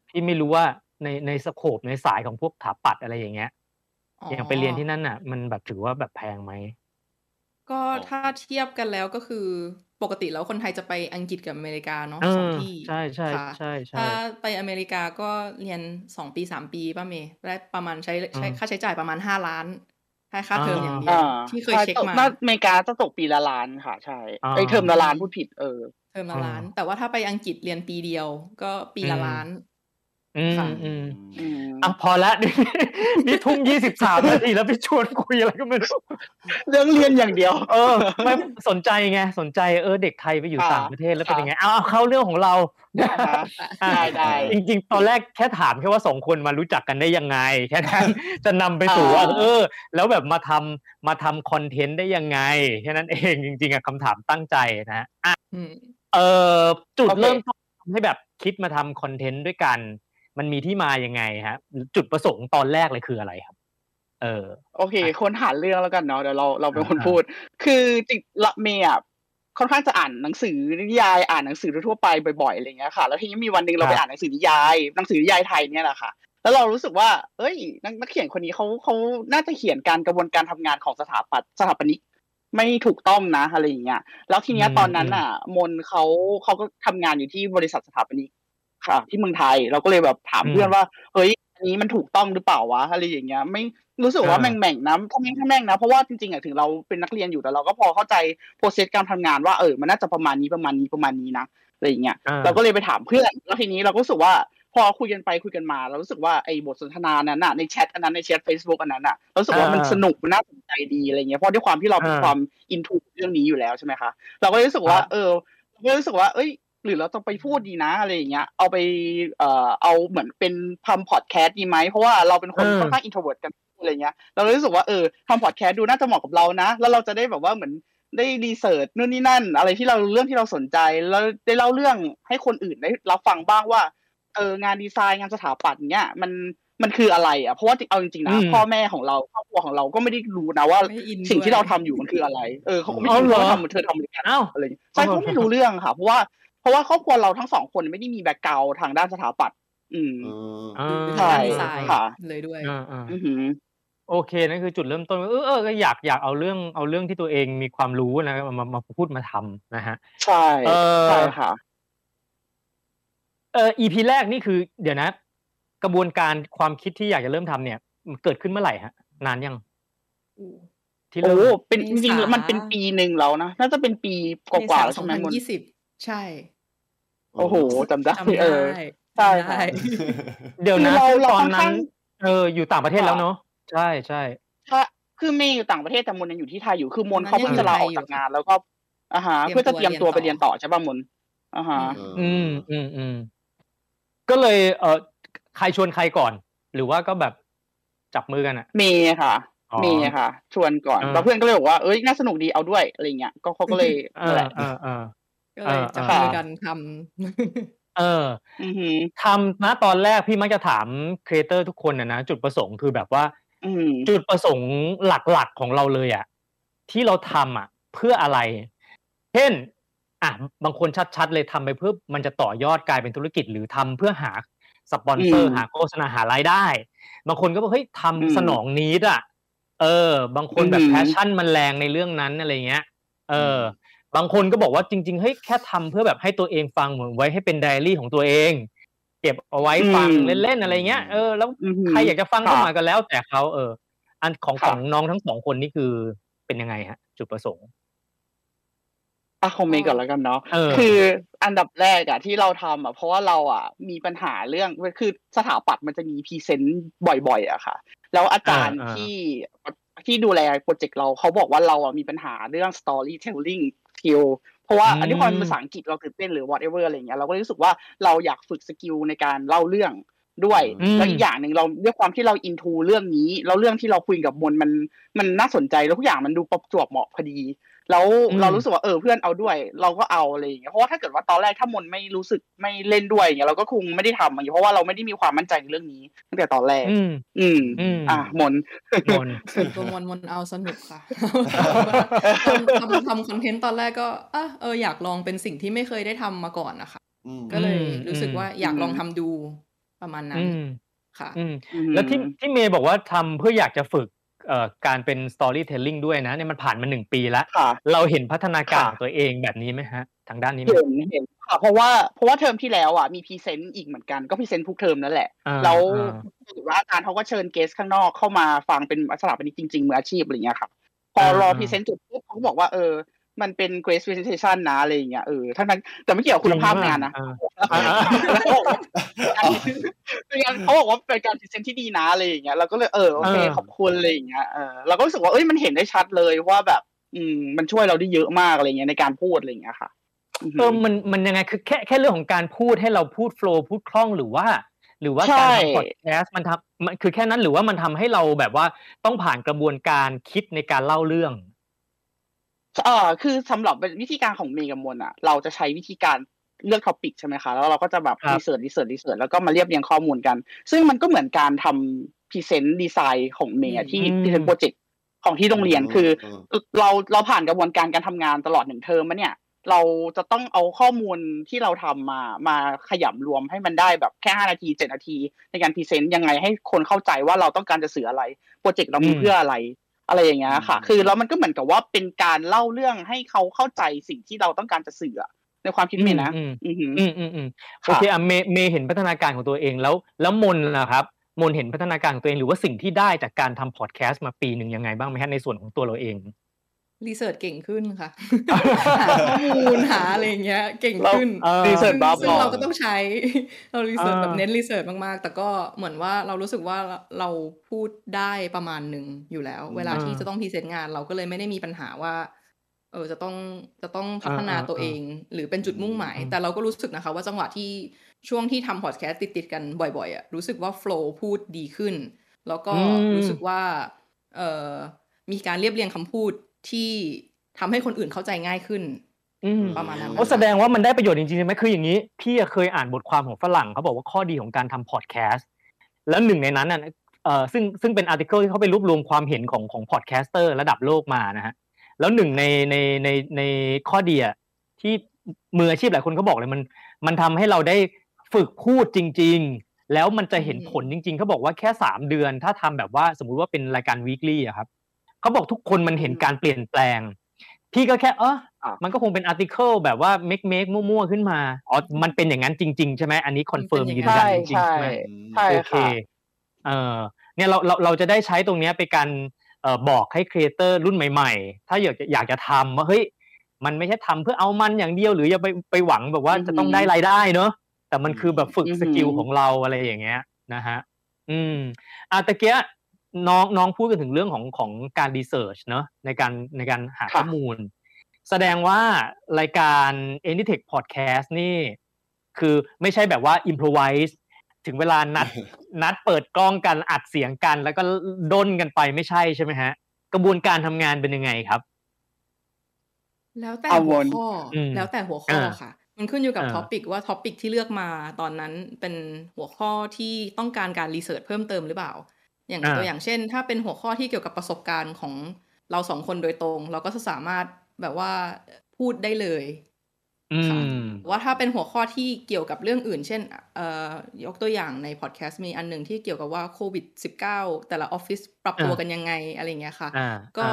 พี่ไม่รู้ว่า ในในสโคปในสายของพวกถาปัดอะไรอย่างเงี้ยอย่างไปเรียนที่นั่นอะ มันแบบถือว่าแบบแพงไหมก็อ๋อถ้าเทียบกันแล้วก็คือปกติแล้วคนไทยจะไปอังกฤษกับอเมริกาเนาะเออสองที่ใช่ใช่ค่ะใช่ใช่ถ้าไปอเมริกาก็เรียนสองปีสามปีป้าเมย์ได้ประมาณใช้ใช้อืมค่าใช้จ่ายประมาณห้าล้านแค่ค่าเทอมอย่างเดียวอ่าที่เคยเช็คมาใช่อเมริกาจะตกปีละล้านค่ะ ใช่อ่าไอยเทอมละล้านพูดผิดเออเทอมละอ่าล้าน แต่ว่าถ้าไปอังกฤษเรียนปีเดียว ก็ปีละอืมล้าน อืมค่ะอืมอืมอะพอละนี่นี่ทุ่มยี่สิบสามนาทีแล้วไปชวนคุยอะไรก็ไม่รู้เรื่องเรียนอย่างเดียว เออไม่สนใจไงสนใจเออเด็กไทยไปอยู่ค่ะต่างประเทศแล้วเป็นค่ะยังไงเอาเอาเข้าเรื่องของเราได้ได้จริง ๆ ตอนแรกแค่ถามแค่ว่าสองคนมารู้จักกันได้ยังไงแค่นั้นจะนำไปสู่ว่าอ่าเออ แล้วแบบมาทำมาทำคอนเทนต์ได้ยังไงแค่นั้นเองจริง ๆอะคำถามตั้งใจนะอะอืมเออจุดโอเคเริ่มต้นทำให้แบบคิดมาทำคอนเทนต์ด้วยกัน มันมีที่มายังไงฮะจุดประสงค์ตอนแรกเลยคืออะไรครับ เออ โอเค คนหาเรื่องแล้วกันเนาะเดี๋ยวเราเราเป็นคนอ่าพูด คือจริงละเมย์อะค่อนข้างจะอ่านหนังสือนิยายอ่านหนังสือทั่วไปบ่อยๆอะไรเงี้ยค่ะ แล้วทีนี้มีวันหนึ่งเราไปอ่านหนังสือนิยายหนังสือนิยายไทยเนี่ยแหละค่ะแล้วเรารู้สึกว่า เอ้ย นักนักเขียนคนนี้เขาเขาน่าจะเขียนการกระบวนการทำงานของสถาปัตย์สถาปนิกไม่ถูกต้องนะอะไรอย่างเงี้ย แล้วทีเนี้ยอืมตอนนั้นอะ มนเขาเขาก็ทำงานอยู่ที่บริษัทสถาปนิก ค่ะ ที่เมืองไทยเราก็เลยแบบถามเพื่อนว่า เฮ้ยอันนี้มันถูกต้องหรือเปล่าวะอะไรอย่างเงี้ย ไม่รู้สึกว่าอ่าแม่งๆนะถ้าแม่งถ้าแม่งนะเพราะว่าจริงๆอะถึงเราเป็นนักเรียนอยู่แต่เราก็พอเข้าใจโปรเซสการทำงานว่าเออมันน่าจะประมาณนี้ประมาณนี้ประมาณนี้นะอะไรอย่างเงี้ยอ่าเราก็เลยไปถามเพื่อนแล้วทีนี้เราก็รู้สึกว่าพอคุยกันไปคุยกันมาเรารู้สึกว่าไอ้บทสนทนานั้นน่ะในแชทอันนั้นในแชท Facebook อันนั้นน่ะเรารู้สึกว่ามันอ่าสนุกมันน่าสนใจดีอะไรเงี้ยเพราะด้วยความที่เราเป็นอ่าความอินทูเรื่องนี้อยู่แล้วใช่ไหมคะเราก็เลยรู้สึกว่าครับเออเราก็รู้สึกว่า เอ้ย หรือเราจะไปพูดดีนะอะไรอย่างเงี้ย เอาไปเอ่อเอาเหมือนเป็นทำพอดแคสต์ดีไหมเพราะว่าเราเป็นคนเออค่อนข้าง introvert กันอะไรเงี้ย เราเลยรู้สึกว่าเออทำพอดแคสต์ดูน่าจะเหมาะกับเรานะ แล้วเราจะได้แบบว่าเหมือนได้ research นู่นนี่นั่น อะไรที่เราเรื่องที่เราสนใจ แล้วได้เล่าเรื่องให้คนอื่นได้รับฟังบ้างว่าเอองานดีไซน์งานสถาปัตย์เนี้ยมันมันคืออะไรอะเพราะว่าเอาจริงๆนะอืมพ่อแม่ของเราครอบครัวของเราก็ไม่ได้รู้นะว่าไม่อินด้วยสิ่งที่เราทำอยู่มันคืออะไร เออเขาก็ไม่อ๋อรู้เหรอว่าทำเธอทำอะไรกันอ้าวอะไรอย่างเงี้ยใช่เขาไม่รู้เรื่องค่ะเพราะว่า เพราะว่าครอบครัวเราทั้งสองคนไม่ได้มีแบ็กกราวทางด้านสถาปัตย์อืมเอออ่าใช่ดีไซน์ค่ะเลยด้วยอ่าอ่าอือหือโอเคนั่นคือจุดเริ่มต้นเออเออก็อยากอยากเอาเรื่องเอาเรื่องที่ตัวเองมีความรู้นะมามามาพูดมาทำนะฮะ ใช่เออใช่ค่ะเออ EP แรกนี่คือ เดี๋ยวนะ กระบวนการความคิดที่อยากจะเริ่มทำเนี่ยมันเกิดขึ้นเมื่อไหร่ฮะ นานยังที่โอ้เริ่มเป็นเมจริงษาๆมันเป็นปีหนึ่งแล้วนะน่าจะเป็นปีกว่าๆแล้วสใช่องไหมพันมนยี่สิบ ใช่ โอ้โหจำได้จำได้เออใช่ค่ะจำได้เดี๋ยวนะคือเราซึ่งเราตอนค่อนนั้ข้านงเอออยู่ต่างประเทศแล้วเนาะใช่ใช่ถ้าคือเมย์อยู่ต่างประเทศแต่มนยังอยู่ที่ไทยอยู่คือมนตอนนั้นเขาเพิ่งจะลาออกยังอยู่จากงาน แล้วก็อ่าฮะเตรียมเพื่อจะเตรียมตัวตัวไปเรีเรียยนนต่ต่ออใช่ป่ะมนอ่าฮะอืมอืมอืมก็เลยเออใครชวนใครก่อน หรือว่าก็แบบจับมือกันอะเมย์ค่ะอ๋อเมย์ค่ะ ชวนก่อนเออแล้วเพื่อนก็เลยบอกว่าเอ้ยน่าสนุกดีเอาด้วยอะไรเงี้ยก็เขาก็เลยเอนั่นอแหละเออเออ ก็เลยจับอ่ามือกันทำเอออือหือทำนะตอนแรกพี่มักจะถามครีเอเตอร์ทุกคนนะนะจุดประสงค์คือแบบว่าอืมจุดประสงค์หลักๆของเราเลยอะที่เราทำอะเพื่ออะไร เช่นอะบางคนชัดๆเลยทำไปเพื่อมันจะต่อยอดกลายเป็นธุรกิจ หรือทำเพื่อหาสปอนเซอร์อืมหาโฆษณาหารายได้ บางคนก็บอกเฮ้ยอืมทำสนอง need อะเออ บางคนแบบอืม passion มันแรงในเรื่องนั้นอะไรเงี้ย เออ บางคนก็บอกว่าจริงๆเฮ้ยแค่ทำเพื่อแบบให้ตัวเองฟังเหมือนไว้ให้เป็นไดอารี่ของตัวเอง เก็บเอาไว้ฟังอืมเล่นๆอะไรเงี้ยเออแล้วอือหือใครอยากจะฟังก็ค่ะมากันแล้ว แต่เขาเออ อันของค่ะของน้องทั้งสองคนนี่คือเป็นยังไงฮะ จุดประสงค์อะของเมย์ก่อนแล้วกันเนาะเออคืออันดับแรกอะที่เราทำอะเพราะว่าเราอะมีปัญหาเรื่องคือสถาปัตย์มันจะมี present บ่อยๆอะค่ะ แล้วอาจารย์อ่าอ่าที่ที่ดูแลโปรเจกต์เราเขาบอกว่าเราอะมีปัญหาเรื่อง storytelling skill เพราะว่าอันนี้ความเป็นภาษาอังกฤษเราตื่นเต้นหรือ whatever อะไรเงี้ยเราก็เลยรู้สึกว่าเราอยากฝึก skill ในการเล่าเรื่องด้วยอืมแล้วอีกอย่างหนึ่งเราด้วยความที่เราอิน into เรื่องนี้แล้วเรื่องที่เราคุยกับมนมันมันน่าสนใจแล้วทุกอย่างมันดูประจวบเหมาะพอดี แล้วอืมเรารู้สึกว่าเออเพื่อนเอาด้วย เราก็เอาอะไรอย่างเงี้ยเพราะว่าถ้าเกิดว่าตอนแรกถ้ามนไม่รู้สึกไม่เล่นด้วยอย่างเงี้ยเราก็คงไม่ได้ทำอย่างเงี้ยเพราะว่าเราไม่ได้มีความมั่นใจในเรื่องนี้ตั้งแต่ตอนแรก อืมอืมอืมอะมนมนส่วนตัวมวลมวลเอาสนุกค่ะทำทำทำคอนเทนต์ตอนแรกก็อะเอออยากลองเป็นสิ่งที่ไม่เคยได้ทำมาก่อนนะคะอืมก็เลยอืมรู้สึกว่าอยากลองอืมทำดูประมาณนั้นอืมค่ะอืมอืมแล้วที่ที่เมย์บอกว่าทำเพื่ออยากจะฝึกเอ่อ การเป็น storytelling ด้วยนะเนี่ยมันผ่านมาหนึ่งปีแล้วค่ะเราเห็นพัฒนาการค่ะของตัวเองแบบนี้ไหมฮะ ทางด้านนี้ไหมเห็นเห็นค่ะเพราะว่าเพราะว่าเทอมที่แล้วอะมี present อีกเหมือนกันก็ present ทุกเทอมนั่นแหละอ่าแล้วอ่าคือว่าอาจารย์เขาก็เชิญ guest ข้างนอกเข้ามาฟังเป็นสถาปนิกจริงๆมืออาชีพอะไรอย่างเงี้ยค่ะพอรอ present จบปุ๊บเขาก็บอกว่าเออ มันเป็น great presentation นะอะไรอย่างเงี้ยเออทั้งนั้นแต่ไม่เกี่ยวกับคุณภาพงานนะเอออ่าแล้วเขาบอกว่าเป็นการเขาบอกว่าเป็นการ present ที่ดีนะอะไรอย่างเงี้ยเราก็เลยเออโอเคเออขอบคุณอะไรอย่างเงี้ยเออเราก็รู้สึกว่าเอ้ยมันเห็นได้ชัดเลยว่าแบบ อืมมันช่วยเราได้เยอะมากอะไรเงี้ยในการพูดอะไรอย่างเงี้ยค่ะอือหืเอออมันมันยังไงคือแค่แค่เรื่องของการพูดให้เราพูด flow พูดคล่องหรือว่า หรือว่าใช่การทำพอดแคสต์มันทำมันคือแค่นั้นหรือว่ามันทำให้เราแบบว่าต้องผ่านกระบวนการคิดในการเล่าเรื่อง เออคือสำหรับวิธีการของเมย์กับมนอะ เราจะใช้วิธีการเลือก topic ใช่ไหมคะ แล้วเราก็จะแบบครับ research research research แล้วก็มาเรียบเรียงข้อมูลกัน ซึ่งมันก็เหมือนการทำ present design ของเมย์อะที่อืม present โปรเจกต์ของที่โรงเรียนคือเออเราเราผ่านกระบวนการการทำงานตลอดหนึ่งเทอมมาเนี่ย เราจะต้องเอาข้อมูลที่เราทำมามาขยำรวมให้มันได้แบบแค่ห้านาทีเจ็ดนาที ในการ present ยังไงให้คนเข้าใจว่าเราต้องการจะสื่ออะไร โปรเจกต์เรามีอืมเพื่ออะไร อะไรอย่างเงี้ยค่ะอืมคือแล้วมันก็เหมือนกับว่าเป็นการเล่าเรื่องให้เขาเข้าใจสิ่งที่เราต้องการจะสื่ออะในความคิดเมย์นะอืมอือหืออืมอืมอืมค่ะโอเคอะเมย์เมย์เห็นพัฒนาการของตัวเองแล้ว แล้วมนนะครับมนเห็นพัฒนาการของตัวเองหรือว่าสิ่งที่ได้จากการทำพอดแคสต์มาปีหนึ่งยังไงบ้างไหมฮะในส่วนของตัวเราเอง research เก่งขึ้นค่ะ หาข้อมูลหาอะไรอย่างเงี้ย เก่งขึ้นเออรีเสิร์ชซึ่งบ้าซึ่บงอเราก็ต้องใช้ เรา research อ่าแบบเน้น research มากๆ แต่ก็เหมือนว่าเรารู้สึกว่าเราพูดได้ประมาณหนึ่งอยู่แล้ว เวลาที่จะต้อง present งาน เราก็เลยไม่ได้มีปัญหาว่า เออจะต้องจะต้องพัฒนาตัวเอง หรือเป็นจุดมุ่งหมายอืมแต่เราก็รู้สึกนะคะ ว่าจังหวะที่ช่วงที่ทำพอดแคสต์ติดๆกันบ่อยๆอะรู้สึกว่า flow พูดดีขึ้น แล้วก็รู้สึกว่าเอ่อมีการเรียบเรียงคำพูด ที่ทำให้คนอื่นเข้าใจง่ายขึ้นอืมประมาณนั้นโอ้แสดงว่ามันได้ประโยชน์จริงๆใช่ไหมคืออย่างนี้ พี่อะเคยอ่านบทความของฝรั่งเขาบอกว่าข้อดีของการทำพอดแคสต์แล้วหนึ่งในนั้นน่ะเอ่อซึ่งซึ่งเป็น article ที่เขาไปรวบรวมความเห็นของของ podcaster ระดับโลกมานะฮะแล้วหนึ่งในในในในข้อดีอะที่มืออาชีพหลายคนเขาบอกเลยมัน มันทำให้เราได้ฝึกพูดจริง ๆ แล้วมันจะเห็นผลจริง ๆเขาบอกว่าแค่สามเดือน ถ้าทำแบบว่าสมมุติว่าเป็นรายการ weekly อะครับ เขาบอกทุกคนมันเห็นการเปลี่ยนแปลง พี่ก็แค่เอออะมันก็คงเป็น article แบบว่า make make มั่วๆขึ้นมาอ๋อมันเป็นอย่างนั้นจริง ๆ ใช่ไหมอันนี้ confirm มันเป็นยือนย่างนั้ยันนจริงๆใช่ไหมใช่โอเคค่ะเออเนี่ยเราเราเราจะได้ใช้ตรงเนี้ยไปการเอ่อบอกให้ creator รุ่นใหม่ ๆ ถ้าอยากจะอยากจะทำว่าเฮ้ยมันไม่ใช่ทำเพื่อเอามันอย่างเดียวหรืออย่าไปไปหวังแบบว่าอือหือจะต้องได้รายได้เนอะแต่มันคือแบบฝึกอือหือ skill ของเราอะไรอย่างเงี้ยนะฮะอืมอะตะเกียะ น้องน้องพูดกันถึงเรื่องของของการรีเสิร์ชเนอะในการในการหาข้อมูล แสดงว่ารายการ Anytech Podcast นี่ คือไม่ใช่แบบว่า improvise ถึงเวลานัดนัดเปิดกล้องกันอัดเสียงกัน แล้วก็ด้นกันไปไม่ใช่ใช่ไหมฮะ กระบวนการทำงานเป็นยังไงครับ แล้วแต่เอาหัววนข้ออมแล้วแต่หัวข้ออ่าค่ะมันขึ้นอยู่กับอ่า topic ว่า topic ที่เลือกมาตอนนั้นเป็นหัวข้อที่ต้องการการ research เพิ่มเติมหรือเปล่า อย่างอ่าตัวอย่างเช่น ถ้าเป็นหัวข้อที่เกี่ยวกับประสบการณ์ของเราสองคนโดยตรง เราก็จะสามารถแบบว่าพูดได้เลยอืค่ะมว่าถ้าเป็นหัวข้อที่เกี่ยวกับเรื่องอื่น เช่นเอ่อยกตัวอย่างในพอดแคสต์มีอันหนึ่งที่เกี่ยวกับว่าโควิด -19 แต่ละออฟฟิศปรับตัวอ่ากันยังไงอะไรอย่างเงี้ยค่ะอ่าก็อ่า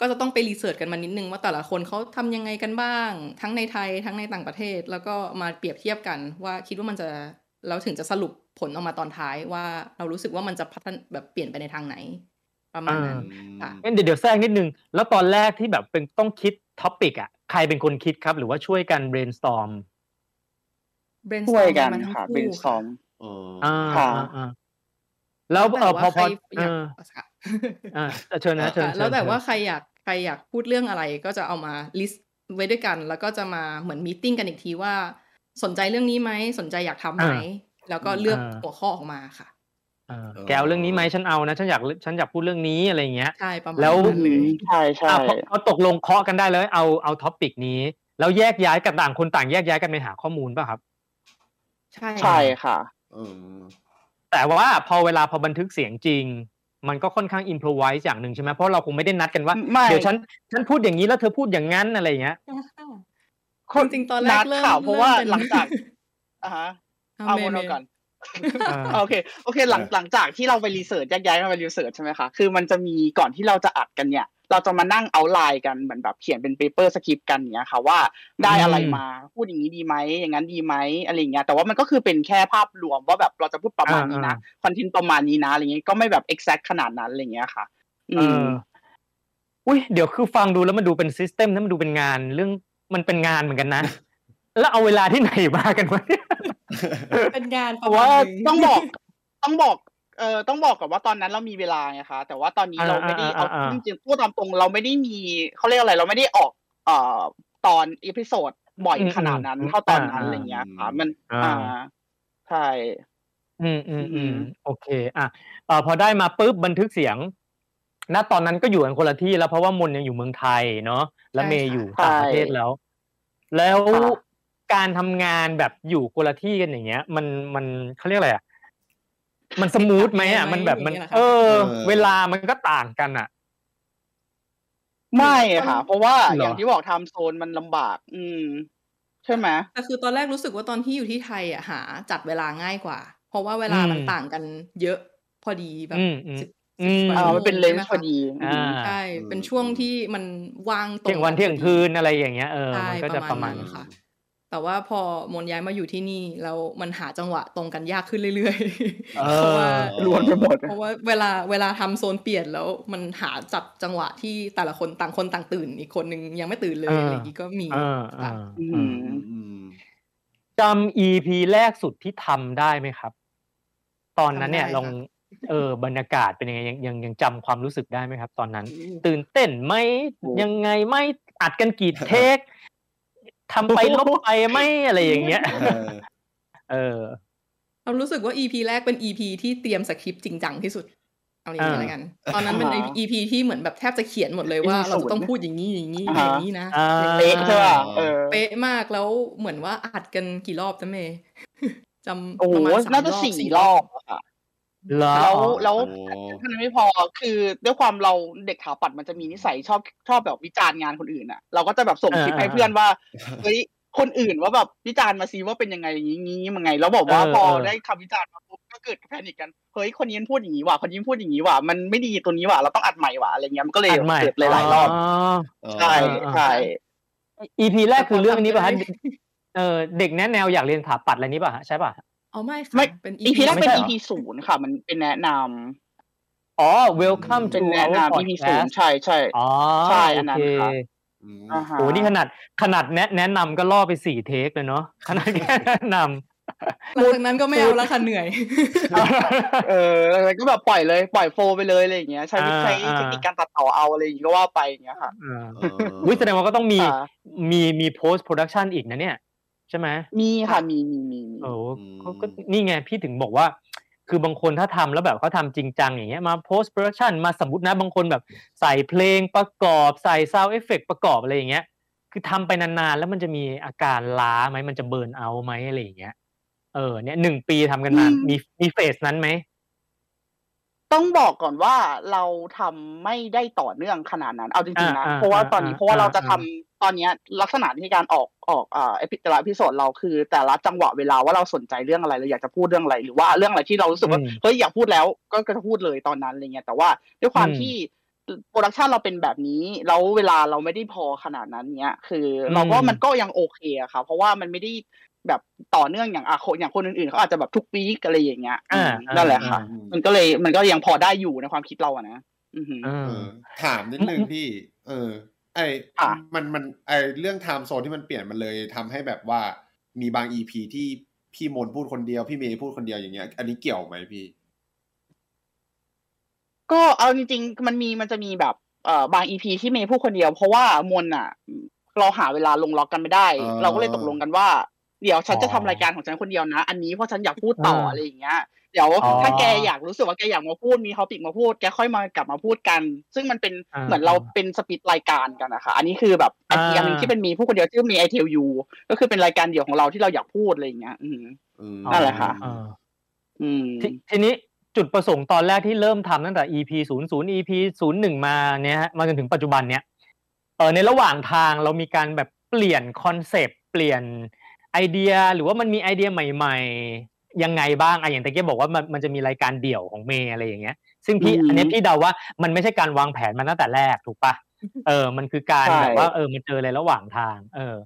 ก็จะต้องไป research กันมานิดนึงว่าแต่ละคนเขาทำยังไงกันบ้าง ทั้งในไทยทั้งในต่างประเทศ แล้วก็มาเปรียบเทียบกันว่าคิดว่ามันจะแล้วถึงจะสรุป ผลออกมาตอนท้ายว่าเรารู้สึกว่ามันจะพัฒนาแบบเปลี่ยนไปในทางไหน ประมาณนั้นค่ะงั้นเดี๋ยวเดี๋ยวแทรกนิดนึง แล้วตอนแรกที่แบบเป็นต้องคิด topic อะใครเป็นคนคิดครับ หรือว่าช่วยกัน brainstorm ช่วย brainstorm กันมาทั้งค่ะคู่เป็นซ้อมเอออ่าค่ะอ่าอ่าแล้วแต่เออพอว่าพใครออเอยากอค่ะอ่าเชิญนะเชิญค่ะเชิญแล้วแต่เชิญว่าใครอยากใครอยากพูดเรื่องอะไรก็จะเอามา list ไว้ด้วยกัน แล้วก็จะมาเหมือน meeting กันอีกทีว่า สนใจเรื่องนี้ไหมสนใจอยากทำไหมอ่า แล้วก็เลือกอ่าหัวข้อออกมาค่ะเออแกเอาเรื่องนี้ไหมฉันเอานะฉันอยากฉันอยากพูดเรื่องนี้อะไรอย่างเงี้ยใช่ประมาณแล้วนั้นเลยใช่ใช่อะพอพอตกลงเคาะกันได้แล้วเอาเอา topic นี้ แล้วแยกย้ายกันต่างคนต่างแยกย้ายกันไปหาข้อมูลป่ะครับ ใช่ใช่ค่ะเออแต่ว่าพอเวลาพอบันทึกเสียงจริง มันก็ค่อนข้างอินพ o ไวส์อย่างหนึ่งใช่ไหมเพราะเราคงไม่ได้นัดกันว่าไม่เดี๋ยวฉันฉันพูดอย่างนี้แล้วเธอพูดอย่างนั้นอะไรอย่างเงี้ยจริงๆตอนแรนักดเริ่มข่าวเพราะว่าเริ่มป็นหลังจากอ่าฮะ เอาเอาเมวนเมเอาก่อนอ่าโอเคโอเคหลังเออหลังจากที่เราไป research แยกย้ายกันไป research ใช่ไหมคะคือมันจะมีก่อนที่เราจะอัดกันเนี่ย เราจะมานั่ง outline กันเหมือนแบบเขียนเป็น paper script กันอย่างเงี้ยค่ะว่าได้อะไรอืมมาพูดอย่างนี้ดีไหมอย่างนั้นดีไหมอะไรอย่างเงี้ยแต่ว่ามันก็คือเป็นแค่ภาพรวมว่าแบบเราจะพูดประมาณนี้นะคอนเทนต์ประมาณนี้นะอะไรเงี้ยก็ไม่แบบ exact ขนาดนั้นอะไรเงี้ยค่ะ อืเอมออุ้ยเดี๋ยวคือฟังดูแล้วมันดูเป็นซิสเต็มนะมันดูเป็นงานเรื่องมันเป็นงานเหมือนกันนะ แล้วเอาเวลาที่ไหนมากันวะเนี่ย เป็นงานแต่ว่าประมณหนึ่ต้องบอกต้องบอกเอ่อต้องบอกก่อนว่าตอนนั้นเรามีเวลาไงคะแต่ว่าตอนนี้เราไม่ได้เอาอ่าอ่าอ่าจริงๆพูดตามตรงเราไม่ได้มีเขาเรียกอะไรเราไม่ได้ออกเอ่อตอน episode บ่อยขนาดนั้นเท่าตอนนั้นอะไรเงี้ยค่ะมันอ่าใช่อืมอืมอือืมมโอเค อะเอ่อพอได้มาปุ๊บบันทึกเสียงณตอนนั้นก็อยู่กันคนละที่แล้วเพราะว่ามนยังอยู่เมืองไทยเนาะแล้วเมย์อยู่ต่างประเทศแล้ว แล้ว การทำงานแบบอยู่คนละที่กันอย่างเงี้ย มันมันเขาเรียกอะไรอะมัน smooth ไหมอะมันแบบมันเออ เวลามันก็ต่างกันอะ ไม่ค่ะ เพราะว่าเหรอออย่างที่บอกไทม์โซนมันลำบาก อืม ใช่ไหมแต่คือตอนแรกรู้สึกว่าตอนที่อยู่ที่ไทยอะหา จัดเวลาง่ายกว่า เพราะว่าเวลามันต่างกันเยอะพอดีแบบอืมอืมสิบอืมสิบกว่าอ่าชั่วโงมันเป็นเลนใช่ไหส์พอดีอ่าใช่เป็นช่วงที่มันว่างตรงเที่ยงวันกัเที่ยงพอดีคืนอะไรอย่างเงี้ยเออใช่มันก็จะประมาณประมาณนั้นค่ะ แต่ว่าพอมนย้ายมาอยู่ที่นี่แล้วมันหาจังหวะตรงกันยากขึ้นเรื่อยๆเอเพราะว่าอรวนไปหมดเพราะว่าเวลาเวลาทำโซนเปลี่ยนแล้วมันหาจับจังหวะที่แต่ละคนต่างคนต่างตื่น อีกคนนึงยังไม่ตื่นเลยเออออะไรอย่างนี้ก็มีเออค่ะเอออือืมมอืมจำ EP แรกสุดที่ทำได้ไหมครับ ตอนนั้นเนี่ยจำได้ลองค่ะเออบรรยากาศเป็นยังไงยังยังยังจำความรู้สึกได้ไหมครับ ตอนนั้น ตื่นเต้นไหมโอ้ยังไงไม่อัดกันกี่เทค ทำไปลบไปไหมอะไรอย่างเงี้ยเออเออเรารู้สึกว่า EP แรกเป็น EP ที่เตรียมสคริปต์จริงจังที่สุด เอาอย่างนี้อ่าแล้วกัน ตอนนั้นเป็นอ่า EP ที่เหมือนแบบแทบจะเขียนหมดเลยว่า EP เราจะต้องศูนย์พูดอย่างนี้อย่างนี้อ่าอย่างนี้นะอ่าเป๊ะใช่ป่ะเออเป๊ะมากแล้วเหมือนว่าอัดกันกี่รอบจ๊ะเมย์จำโอ้โหประมาณสมน่าจะสี่รอบอะค่ะเหรอ แล้วแล้วโอ้เท่านั้นไม่พอคือด้วยความเราเด็กถาปัดมันจะมีนิสัยชอบชอบแบบวิจารณ์งานคนอื่นอะ เราก็จะแบบส่งคลิปให้เพื่อนว่าเฮ้ยคนอื่นว่าแบบวิจารณ์มาซิว่าเป็นยังไงอย่างนี้งี้มันไง แล้วบอกว่าเออพอเออได้คำวิจารณ์มาปุ๊บก็เกิดแพนิคกันเฮ้ยคนนี้มันพูดอย่างนี้ว่ะคนนี้มันพูดอย่างนี้ว่ะมันไม่ดีตัวนี้ว่ะเราต้องอัดใหม่ว่ะอะไรเงี้ยมันก็เลยอัดใหม่เกิดหลายๆรอบใช่อ่าใช่ EP แรกคือเรื่องนี้ป่ะฮะแต่พอทำได้เออเด็กแนะแนวอยากเรียนถาปัดอะไรนี้ป่ะฮะใช่ป่ะ อ๋อไม่ค่ะไม่เป็น EP แรกเป็นไม่ใช่เหรอ EP ศูนย์ค่ะ มันเป็นแนะนำอ๋อ welcome เป็น to แนะ our นำ EP ศูน podcast ย์ใช่ใช่อ๋อใช่โออันนั้นเคครับอืมอ่าฮะโหนี่ขนาดขนาดแนะแนะนำก็ล่อไปสี่เทคเลยเนาะขนาดแค่แนะนหลังจากนั้นก็ไม่เอาแล้วค่ะเหนื่อยำเออแล้วก็แบบปล่อยเลยปล่อยโฟลไปเลยอะไรอย่างเงี้ย ใช้อ่าใช้อ่าเทคนิคการตัดต่อเอาอะไรอย่างงี้ก็ว่าไปอย่างเงี้ยค่ะอ่าเออวิแสดงว่าก็ต้องมีค่ะมีมี post production อีกนะเนี่ย ใช่ไหมมีค่ะมีมีมีมีโอ้ก็ก็นี่ไงพี่ถึงบอกว่า คือบางคนถ้าทำแล้วแบบเขาทำจริงจังอย่างเงี้ยมา post production มาสมมตินะบางคนแบบใส่เพลงประกอบใส่ sound effect ประกอบอะไรอย่างเงี้ย คือทำไปนานๆแล้วมันจะมีอาการล้าไหมมันจะเบิร์นเอาไหมอะไรอย่างเงี้ยเออเนี่ยหนึ่งปีทำกันมามีมีเฟสนั้นไหมต้องบอกก่อนว่าเราทำไม่ได้ต่อเนื่องขนาดนั้น เอาจริงๆนะอ่าเพราะว่าอ่าตอนนี้อ่าเพราะว่าเราจะอ่าทำ ตอนเนี้ยลักษณะที่การออกออกอ่าเอพิแต่ละ episode เราคือ แต่ละจังหวะเวลาว่าเราสนใจเรื่องอะไรเราอยากจะพูดเรื่องอะไร หรือว่าเรื่องอะไรที่เรารู้สึกว่าอืมเฮ้ยอยากพูดแล้วก็ก็จะพูดเลยตอนนั้นอะไรเงี้ยแต่ว่าด้วยความอืมที่ production เราเป็นแบบนี้แล้วเวลาเราไม่ได้พอขนาดนั้นเนี้ยคือเราก็อืมมันก็ยังโอเคอะค่ะ เพราะว่ามันไม่ได้แบบต่อเนื่องอย่างอะคนอย่างคนอื่นๆเขาอาจจะแบบทุก week อะไรอย่างเงี้ยอ่าอืมนั่นแหละค่ะอืมมันก็เลยมันก็ยังพอได้อยู่ในความคิดเราอะนะอือหือเอเอออถามนิดนึงพี่ เออ ไอค่ะมันมันไอเรื่อง time zone ที่มันเปลี่ยนมันเลยทำให้แบบว่ามีบาง EP ที่พี่มนพูดคนเดียว พี่เมย์พูดคนเดียวอย่างเงี้ย อันนี้เกี่ยวไหมพี่ ก็เอาจริง ๆ มันมีมันจะมีแบบเอ่อบาง EP ที่เมย์พูดคนเดียว เพราะว่ามนอะ เราหาเวลาลงล็อกกันไม่ได้อ๋อเราก็เลยตกลงกันว่า เดี๋ยวฉันจะอ๋ทำอรายการของฉันคนเดียวนะ อันนี้เพราะฉันอยากพูดต่ออ่าอะไรอย่างเงี้ย เดี๋ยวอ๋อถ้าแกอยากรู้สึกว่าแกอยากมาพูดมี topic มาพูดแกค่อยมากลับมาพูดกัน ซึ่งมันเป็นอ่าเหมือนเราเป็น split รายการกันนะคะอันนี้คือแบบอันอีกอันหนึงอ่าที่เป็นเมย์พูดคนเดียวที่ May I Tell You ก็คือเป็นรายการเดี่ยวของเราที่เราอยากพูดอะไรอย่างเงี้ยอืมอืมนั่นแหละค่ะเอออืมททีนี้จุดประสงค์ตอนแรกที่เริ่มทำตั้งแต่ EP ศูนย์ศูนย์ EP ศูนย์หนึ่งมาเนี่ยฮะมาจนถึงปัจจุบันเนี้ยเออในระหว่างทางเรามีการแบบเปลี่ยนคอนเซปต์เปลี่ยนไอเดียหรือว่ามันมีไอเดียใหม่ๆ ยังไงบ้างอะอย่างตะเกียบบอกว่ามันมันจะมีรายการเดี่ยวของเมย์อะไรอย่างเงี้ย ซึ่งพี่อืมอันนี้พี่เดาว่ามันไม่ใช่การวางแผนมาตั้งแต่แรกถูกปะเออ มันคือการใช่แบบว่าเออมันเจออะไรระหว่างทาง เออ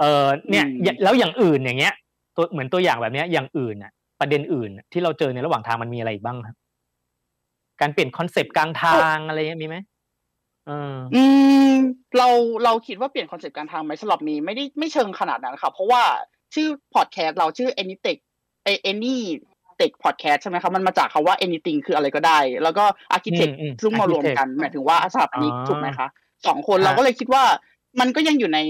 เออเนี่ยอืมอย่าแล้วอย่างอื่นอย่างเงี้ย ตัวเหมือนตัวอย่างแบบเนี้ยอย่างอื่นอะประเด็นอื่นน่ะที่เราเจอในระหว่างทางมันมีอะไรอีกบ้างครับการเปลี่ยนคอนเซปต์กลางทางอะไรเงี้ยมีไหมเอออืมเราเราคิดว่าเปลี่ยนคอนเซปต์การทำไหมสำหรับเมย์ไม่ได้ไม่เชิงขนาดนั้นค่ะเพราะว่าชื่อพอดแคสต์เราชื่อ Anytect เอ Anytect Podcast ใช่ไหมครับมันมาจากคำว่า anything คืออะไรก็ได้ แล้วก็ Architect อืมอืมซึ่งมารวมกัน Architect หมายถึงว่าสถาปนิกอ๋อถูกไหมคะสองคนฮะเราก็เลยคิดว่ามันก็ยังอยู่ใน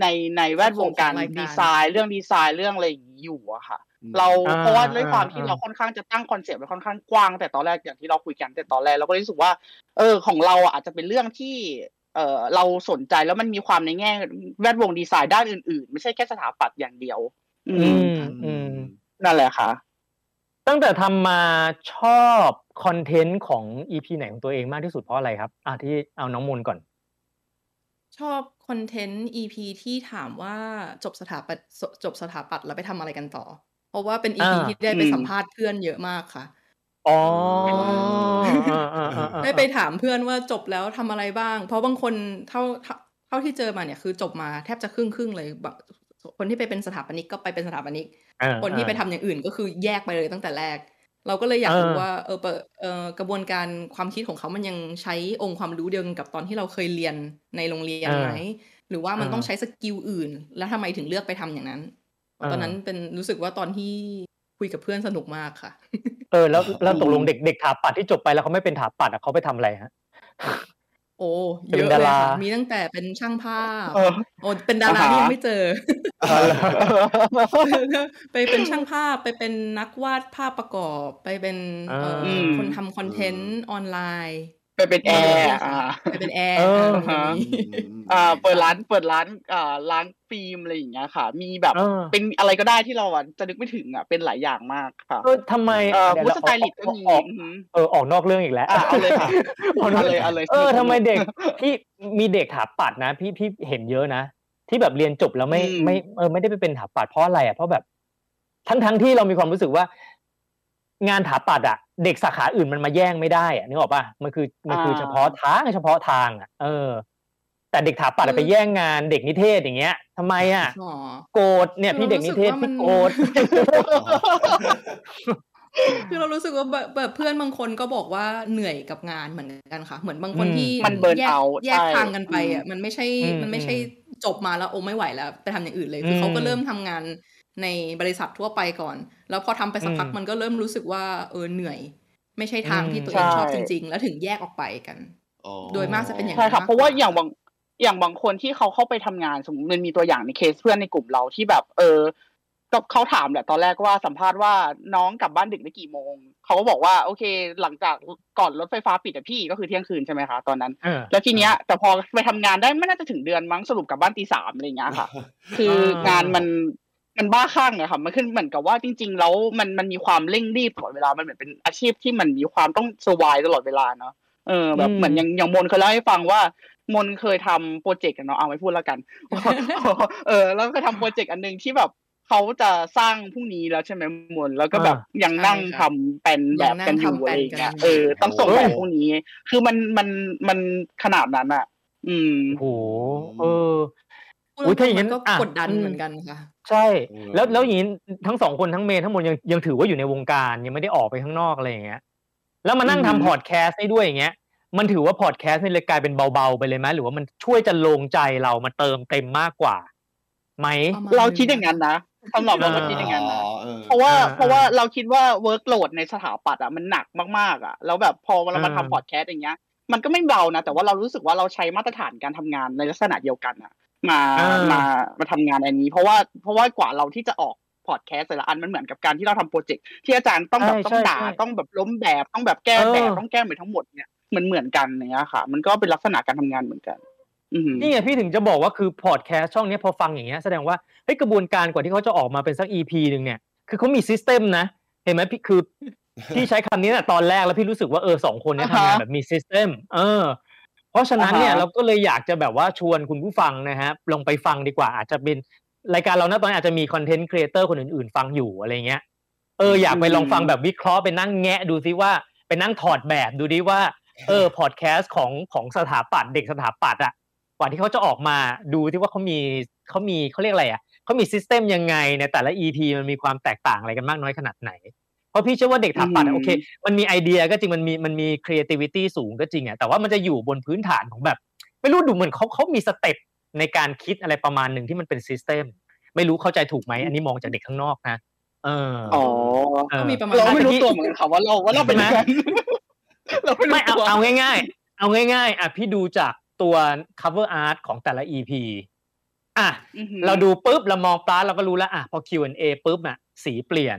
ในในแวดวงการของรายการดีไซน์เรื่องดีไซน์เรื่องอะไรอย่างนี้อยู่อะค่ะอืมเราอ่าเพราะว่าด้วยความที่อ่าเราค่อนข้างจะตั้งคอนเซปต์ไว้ค่อนข้างกว้าง แต่ตอนแรกอย่างที่เราคุยกันแต่ตอนแรกเราก็รู้สึกว่า เออของเราอะอาจจะเป็นเรื่องที่เออเราสนใจแล้วมันมีความในแง่แวดวงดีไซน์ด้านอื่นๆ ไม่ใช่แค่สถาปัตย์อย่างเดียว อือืมมอืม นั่นแหละค่ะ ตั้งแต่ทำมาชอบคอนเทนต์ของ EP ไหนของตัวเองมากที่สุดเพราะอะไรครับ อะที่เอาน้องมูลก่อน ชอบคอนเทนต์ EP ที่ถามว่าจบสถาปัตย์จจบสถาปัตย์แล้วไปทำอะไรกันต่อ เพราะว่าเป็น EP อ่าที่ได้ไปอืมสัมภาษณ์เพื่อนเยอะมากค่ะอ๋ออ่าอ่าอ่าอ่าได้ไปถามเพื่อนว่าจบแล้วทำอะไรบ้าง เพราะบางคนเท่าเท่าเท่าที่เจอมาเนี่ยคือจบมาแทบจะครึ่งครึ่งๆเลยแบบ คนที่ไปเป็นสถาปนิกก็ไปเป็นสถาปนิกอ่าคนที่ไปทำอย่างอื่นก็คือแยกไปเลยตั้งแต่แรก เราก็เลยอยากรู้เออว่าเออเปิดเออกระบวนการความคิดของเขามันยังใช้องค์ความรู้เดียวกันกับตอนที่เราเคยเรียนในโรงเรียนไหมหรือว่ามันเออต้องใช้สกิลอื่น แล้วทำไมถึงเลือกไปทำอย่างนั้นเออตอนนั้นเป็นรู้สึกว่าตอนที่คุยกับเพื่อนสนุกมากค่ะ เออแล้วแล้วตกลงเด็กเด็กถาปัดที่จบไปแล้วเขาไม่เป็นถาปัดอะเขาไปทำอะไรฮะ โอ้เป็นเยอะดาเลยราค่ะมีตั้งแต่เป็นช่างภาพเออโอ้เป็นดาราอ่าฮะที่ยังไม่เจอ ไปเป็นช่างภาพไปเป็นนักวาดภาพประกอบ ไปเป็นเอ่ออมคนทำคอนเทนต์ออนไลน์ไป เป็นแอร์อ่าไปเป็นแอร์เอออะอ่าเปิดร้านเปิดร้านอ่าร้านฟิล์มอะไรอย่างเงี้ยค่ะ มีแบบเป็นอะไรก็ได้ที่เราอะจะนึกไม่ถึงอะเป็นหลายอย่างมากค่ะเออทำไมเอ่อผู้เราสไตลิสต์ก็มีเออออกนอกเรื่องอีกแล้วเอาเลยค่ะเอาเลยเอาเลยเออทำไมเด็กพี่มีเด็กถาปัดนะ พี่พี่เห็นเยอะนะที่แบบเรียนจบแล้วไม่ไม่เออไม่ได้ไปเป็นถาปัดเพราะอะไรอะเพราะแบบ ทั้งทั้งที่เรามีความรู้สึกว่า งานถาปัดอะ เด็กสาขาอื่นมันมาแย่งไม่ได้อะนึกออกป่ะมันคือมันคือเฉพาะทางเฉพาะทางอะเออ แต่เด็กถาปัดอะคือไปแย่งงานเด็กนิเทศอย่างเงี้ยทำไมอะอ๋อโกรธเนี่ยคือพี่เด็กนิเทศเรารู้สึพี่กโกรว่าธคือเรารู้สึกว่าแบบแบบเพื่อนบางคนก็บอกว่าเหนื่อยกับงานเหมือนกันค่ะ เหมือนบางคนอืมที่มัน burn แยก out แยกใช่ทางกันไปอะอืมมันไม่ใช่อืมมันไม่ใช่จบมาแล้วโอ้ไม่ไหวแล้ว ไปทำอย่างอื่นเลยอืมคือเขาก็เริ่มทำงาน ในบริษัททั่วไปก่อน แล้วพอทำไปสักพักอืมมันก็เริ่มรู้สึกว่าเออเหนื่อย ไม่ใช่ทางอืมที่ตัวเองใช่ชอบจริง ๆ แล้วถึงแยกออกไปกันอ๋อโดยมากจะเป็นอย่างใช่นั้นครับมากเพราะว่ากว่าอย่างบางอย่างบางคนที่เขาเข้าไปทำงานสมมติมันมีตัวอย่างในเคสเพื่อนในกลุ่มเราที่แบบ เออก็เขาถามแหละตอนแรกว่าสัมภาษณ์ว่าน้องกลับบ้านดึกได้กี่โมง เขาก็บอกว่าโอเค หลังจากก่อนรถไฟฟ้าปิดอะพี่ก็คือเที่ยงคืนใช่ไหมคะตอนนั้นเออแล้วทีเนี้ยแต่พอไปทำงานได้ไม่น่าจะถึงเดือนมั้งสรุปกลับบ้านตีสามอะไรอย่างเงี้ยค่ะ คืออ่างงานมัน มันบ้าคลั่งอะค่ะ มันขึ้นเหมือนกับว่าจริง ๆ แล้วมันมันมีความเร่งรีบตลอดเวลา มันเหมือนเป็นอาชีพที่มันมีความต้องสวายตลอดเวลาเนาะ เออแบบอืมเหมือนอย่างอย่างมนเคยเล่าให้ฟังว่ามนเคยทำโปรเจกต์กันเนาะเอาไม่พูดแล้วกัน เออ แล้วก็ทำโปรเจกต์อันหนึ่งที่แบบเขาจะสร้างพรุ่งนี้แล้วใช่ไหมมนแล้วก็แบบยังนั่งทำเป็นแบบกันอยู่อะไรอย่างเงี้ยเออต้องส่งแบบพรุ่งนี้ คือมันมันมันขนาดนั้นอะอืมโอ้โหเออพูด อุ๊ยตรถ้างอย่างนั้ๆมันนก็อะกดดันอืมเหมือนกันค่ะ ใช่อืมแล้วแล้วอย่างนี้ทั้งสองคนทั้งเมย์ทั้งหมดยังยังถือว่าอยู่ในวงการยังไม่ได้ออกไปข้างนอกอะไรอย่างเงี้ย แล้วมานั่งอืมทำพอดแคสต์ให้ด้วยอย่างเงี้ย มันถือว่าพอดแคสต์นี่เลยกลายเป็นเบาๆไปเลยไหมหรือว่ามันช่วยจะลงใจเรามาเติมเต็มมากกว่าไหมประมาณเราคิดอย่างนั้นนะสำหรับเราก็คิดอย่างนั้นนะอ๋อออเพราะว่าอ่าเพราะว่าเราคิดว่า workload ในสถาปัตย์อะมันหนักมากๆอะแล้วแบบพอเรามาอ่าทำพอดแคสต์อย่างเงี้ยมันก็ไม่เบานะแต่ว่าเรารู้สึกว่าเราใช้มาตรฐานการทำงานในลักษณะเดียวกันอะ มาอ่ามมามาทำงานอันนี้ เพราะว่าเพราะว่ากว่าเราที่จะออกพอดแคสต์แต่ละอันมันเหมือนกับการที่เราทำโปรเจกต์ที่อาจารย์ต้องแบบใช่ต้องด่าใช่ต้องแบบล้มแบบต้องแบบแก้แบบเออต้องแก้ใหม่ทั้งหมดเนี่ยเหมือนเหมือนกันเนี้ยค่ะ มันก็เป็นลักษณะการทำงานเหมือนกันอืมนี่ไงพี่ถึงจะบอกว่าคือพอดแคสต์ช่องเนี้ยพอฟังอย่างเงี้ยแสดงว่าเฮ้ยกระบวนการกว่าที่เขาจะออกมาเป็นสัก EP หนึ่งเนี่ยคือเขามี system นะเห็นไหมพี่คือพี่ใช้คำนี้น่ะตอนแรกแล้วพี่รู้สึกว่าเออสองคนเนี้ยอ่าฮะทำงานแบบมี system เออ เพราะฉะนั้นเนี่ยอ่าฮะเราก็เลยอยากจะแบบว่าชวนคุณผู้ฟังนะฮะลองไปฟังดีกว่า อาจจะเป็นรายการเรานะตอนนี้อาจจะมี content creator คนอื่นๆ ฟังอยู่อะไรเงี้ยเอออยากไปลองฟังแบบวิเคราะห์ไปนั่งแงะดูซิว่าไปนั่งถอดแบบดูดิว่าเออพอดแคสต์ของของสถาปัตย์เด็กสถาปัตย์อะกว่าที่เขาจะออกมาดูที่ว่าเขามีเขามีเขาเรียกอะไรอะเขามี system ยังไงในแต่ละ EP มันมีความแตกต่างอะไรกันมากน้อยขนาดไหน เพราะพี่เชื่อว่าเด็กถาปัดอะอืมโอเค มันมีไอเดียก็จริงมันมีมันมี creativity สูงก็จริงอะแต่ว่ามันจะอยู่บนพื้นฐานของแบบ ไม่รู้ดูเหมือนเขาเขามีสเต็ปในการคิดอะไรประมาณหนึ่งที่มันเป็นซิสเต็มไม่รู้เข้าใจถูกไหมอันนี้มองจากเด็กข้างนอกนะเอออ๋อเออก็มีประมาณเรานั้นไม่รู้ตัวเหมือนกันค่ะว่าเราว่าเราเป็นยังไงเราไม่รู้ไม่เอาตัวเอาง่าย ๆ เอาง่าย ๆ อะพี่ดูจากตัว cover art ของแต่ละ EP อะอือหือเราดูปุ๊บเรามองปลาเราก็รู้แล้วอะพอ Q&A ปุ๊บอะสีเปลี่ยน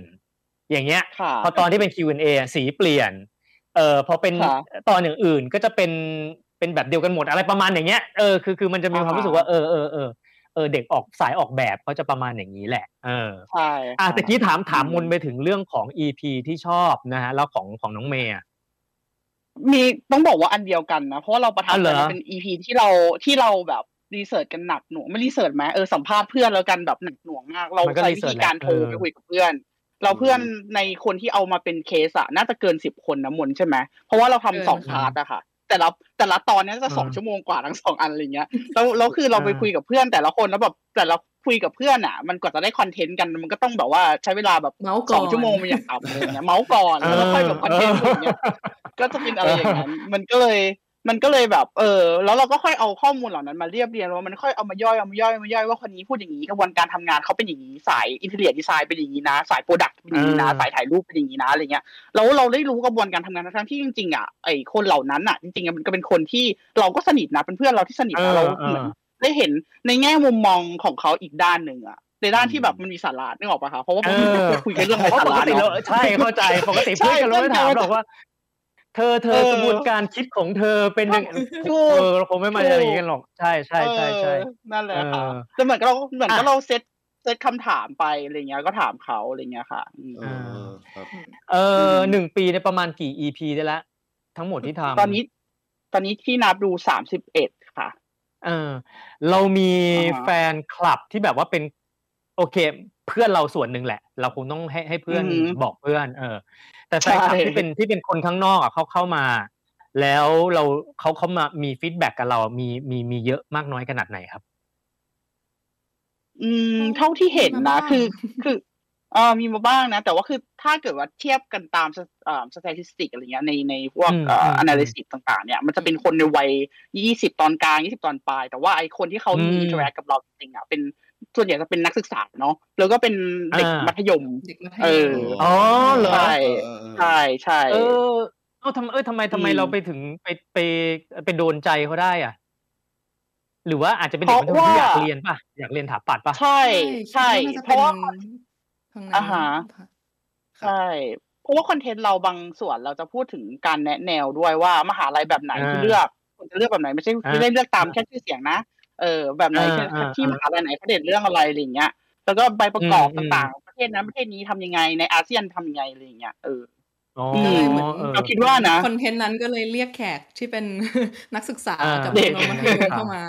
อย่างเงี้ยค่ะพอตอนที่เป็น Q&A อะสีเปลี่ยนเออพอเป็นค่ะตอนอื่นๆก็จะเป็นเป็นแบบเดียวกันหมดอะไรประมาณอย่างเงี้ยเออคือคือมันจะมีความอ่าฮะรู้สึกว่าเออเออเออเออเด็กออกสายออกแบบเขาจะประมาณอย่างนี้แหละ เออใช่อะค่ะตะกี้ถามถามมนไปถึงเรื่องของ EP ที่ชอบนะฮะแล้วของของน้องเมย์อะมีต้องบอกว่าอันเดียวกันนะ เพราะว่าเราประทับอ๋อเหใจรอมันเป็นอีพีที่เราที่เราแบบรีเสิร์ชกันหนักหน่วงไม่รีเสิร์ชไหมเออสัมภาษณ์เพื่อนแล้วกันแบบหนักหน่วงมาก เรามันก็ใช้รีวิเสิร์ชธีการแหละโทรเออไปคุยกับเพื่อน เราเพื่อนในคนที่เอามาเป็นเคสอะน่าจะเกินสิบคนนะมนใช่ไหมเพราะว่าเราทำเกินสองค่ะ part อะค่ะ แต่ละแต่ละตอนเนี้ยจะสองอืมชั่วโมงกว่าทั้งสองอันอะไรเงี้ยแล้วแล้วคือเราไปคุยกับเพื่อนแต่ละคนแล้วแบบแต่ละคุยกับเพื่อนอะมันกว่าจะได้คอนเทนต์กันมันก็ต้องแบบว่าใช้เวลาแบบเมาส์สก่อองนชั่วโมงมันอย่างต่ำอะไรเงี้ยเมาส์ก่อนแล้วก็ค่อยแบบคอนเทนต์อะไรเงี้ยก็จะเป็นอะไรอย่างนั้นมันก็เลย มันก็เลยแบบ เออ แล้วเราก็ค่อยเอาข้อมูลเหล่านั้นมาเรียบเรียงแล้วมันค่อยเอามาย่อยเอามาย่อยเอามาย่อยว่าคนนี้พูดอย่างนี้กระบวนการทำงานเขาเป็นอย่างนี้สาย interior design เป็นอย่างนี้นะ สาย product เป็นอย่างนี้นะอ่าสายถ่ายรูปเป็นอย่างนี้นะอะไรเงี้ยแล้วเราได้รู้กระบวนการทำงานทั้งๆที่จริงๆอะไอคนเหล่านั้นอะจริงๆมันก็เป็นคนที่เราก็สนิทนะเป็นเพื่อนเราที่สนิทเอนะอเราเอเหมือนอได้เห็นในแง่มุมมองของเขาอีกด้านหนึ่งอะในด้านที่แบบมันมีสาระนึกออกปะคะเพราะว่าเอบางทีอเราคุยกันเรื่องไร้เพราะสาปกระติเราเนาะใช่เข้าใจปกติใช่เพื่อนกันเราไม่ถามเพื่อนหรอกว่า เธอเธอเออกระบวนการคิดของเธอเป็นยังถูกเออเราคงไม่มาอะไรอย่างนี้กันหรอกใช่ใช่ใช่ใช่เออนั่นแหละค่ะเออแต่เหมือนกับเราเหมือนกับอะเราเซตเซตคำถามไปอะไรเงี้ยก็ถามเขาอะไรเงี้ยค่ะอืมเออครับเออหนึ่งปีในยประมาณกี่ EP ได้ละ ทั้งหมดที่ทำตอนนี้ ตอนนี้ที่นับดูสามสิบเอ็ดค่ะเออเรามีอ่าฮะแฟนคลับที่แบบว่าเป็น โอเค เพื่อนเราส่วนหนึ่งแหละ เราคงต้องให้ให้เพื่อนอือหือบอกเพื่อน เออ แต่แฟนคลับใช่ที่เป็นที่เป็นคนข้างนอกอะเขาเข้ามา แล้วเราเขาเขามามี feedback กับเรา มีมีมีเยอะมากน้อยขนาดไหนครับ อืม เท่าที่เห็นมีมานะบ้างคือคือเออมีมาบ้างนะ แต่ว่าคือถ้าเกิดว่าเทียบกันตามสเอ่อสถิติอะไรเงี้ยในในพวกอืมเอ่ออืม analysis ต่างๆ เนี่ย มันจะเป็นคนในวัยยี่สิบตอนกลางยี่สิบตอนปลาย แต่ว่าไอคนที่เขามีอืม interact กับเราจริงๆอะเป็น ส่วนใหญ่จะเป็นนักศึกษาเนาะแล้วก็เป็นเด็กอ่ามัมัธยมเด็กมัธเอยอมอ๋อเหรอใช่เออเออใช่ใช่เออเอ้าทำเออทำไมทำไมอืมเราไปถึงไปไปไปโดนใจเขาได้อะ หรือว่าอาจจะเป็นเด็กเพมัธราะยมที่อยากว่าเรียนป่ะอยากเรียนถาปัดป่ะใช่ใช่คิดเพราะว่าน่จทางนั้นอ่าฮะค่ะใช่เพราะว่าคอนเทนต์เราบางส่วนเราจะพูดถึงการแนะแนวด้วยว่ามหาลัยแบบไหนอ่าที่เลือกคุณจะเลือกแบบไหนไม่ใช่อ่าไม่ได้เลือกตามแค่ชื่อเสียงนะ เออแบบไหนอ่าอ่าที่อ่ามมหาลัยไหนเขาเด่นเรื่องอะไรอะไรอย่างเงี้ยแล้วก็ใบประกอบอืมต่างๆ ประเทศนั้นประเทศนี้ทำยังไงในอาเซียนทำยังไงอะไรอย่างเงี้ยเอออ๋ออืก็เลยเหมือนเออเราคิดว่านะคอนเทนต์นั้นก็เลยเรียกแขกที่เป็นนักศึกษาอ่ากับเด็กน้องๆมัธยมเข้ามา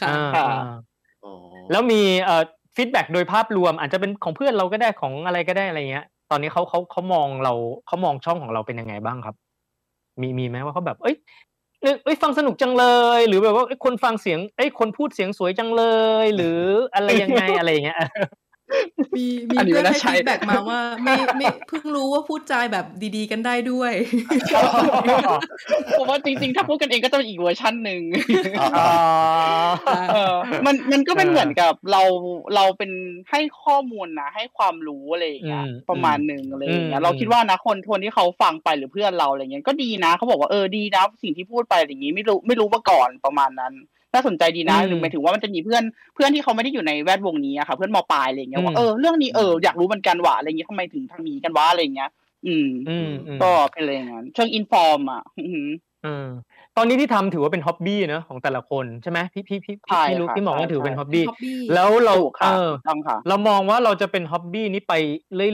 ค่ะอ่าค่ะอ่าอ๋อแล้วมีเอ่อ feedback โดยภาพรวม อาจจะเป็นของเพื่อนเราก็ได้ของอะไรก็ได้อะไรเงี้ย ตอนนี้เขาเขาเขามองเราเขามองช่องของเราเป็นยังไงบ้างครับ มีมีไหมว่าเขาแบบ เอ้ย เอ้ยเอ้ฟังสนุกจังเลย หรือแบบว่าเอ้คนฟังเสียงเอ้ยคนพูดเสียงสวยจังเลย หรืออะไรยังไงอะไรอย่างเงี้ย มีมีอันนี้เพื่อนไม่น่าให้ใช่ feedback มาว่าไม่ไม่เพิ่งรู้ว่าพูดจาแบบดีๆกันได้ด้วยเพราะว่าจริงๆ ถ้าพูดกันเองก็จะเป็นอีกเวอร์ชันหนึ่งอ๋อเออมันมันก็เป็นเออเหมือนกับเราเราเป็นให้ข้อมูลนะให้ความรู้อะไรอย่างเงี้ยอืมประมาณหนึ่งอะไรอย่างเงี้อืยมเราคิดว่านะคนคนที่เขาฟังไปหรือเพื่อนเราอะไรเงี้ยก็ดีนะเขาบอกว่าเออดีนะสิ่งที่พูดไปอย่างงี้ไม่รู้ไม่รู้มาก่อนประมาณนั้น น่าสนใจดีนะอืมหรือหมายถึงว่ามันจะมีเพื่อนเพื่อนที่เขาไม่ได้อยู่ในแวดวงนี้อะค่ะ เพื่อนมปลายอะไรเงี้ยอืมว่าเออเรื่องนี้เอออยากรู้เหมือนกันว่าอะไรเงี้ยทำไมถึงทางนี้กันวะอะไรเงี้ย อืมอืมอืมก็เป็นอะไรอย่างนั้นเชิง inform อะอือหือเออตอนนี้ที่ทำถือว่าเป็น hobby เนอะของแต่ละคนใช่ไหมพี่พี่พี่ใช่พี่รู้ค่ะพี่มองว่าใช่ถือเป็นใช่ฮ็อบบี้ hobby แล้วเราถูกเอค่ะอต้องค่ะเรามองว่าเราจะเป็น hobby นี้ไป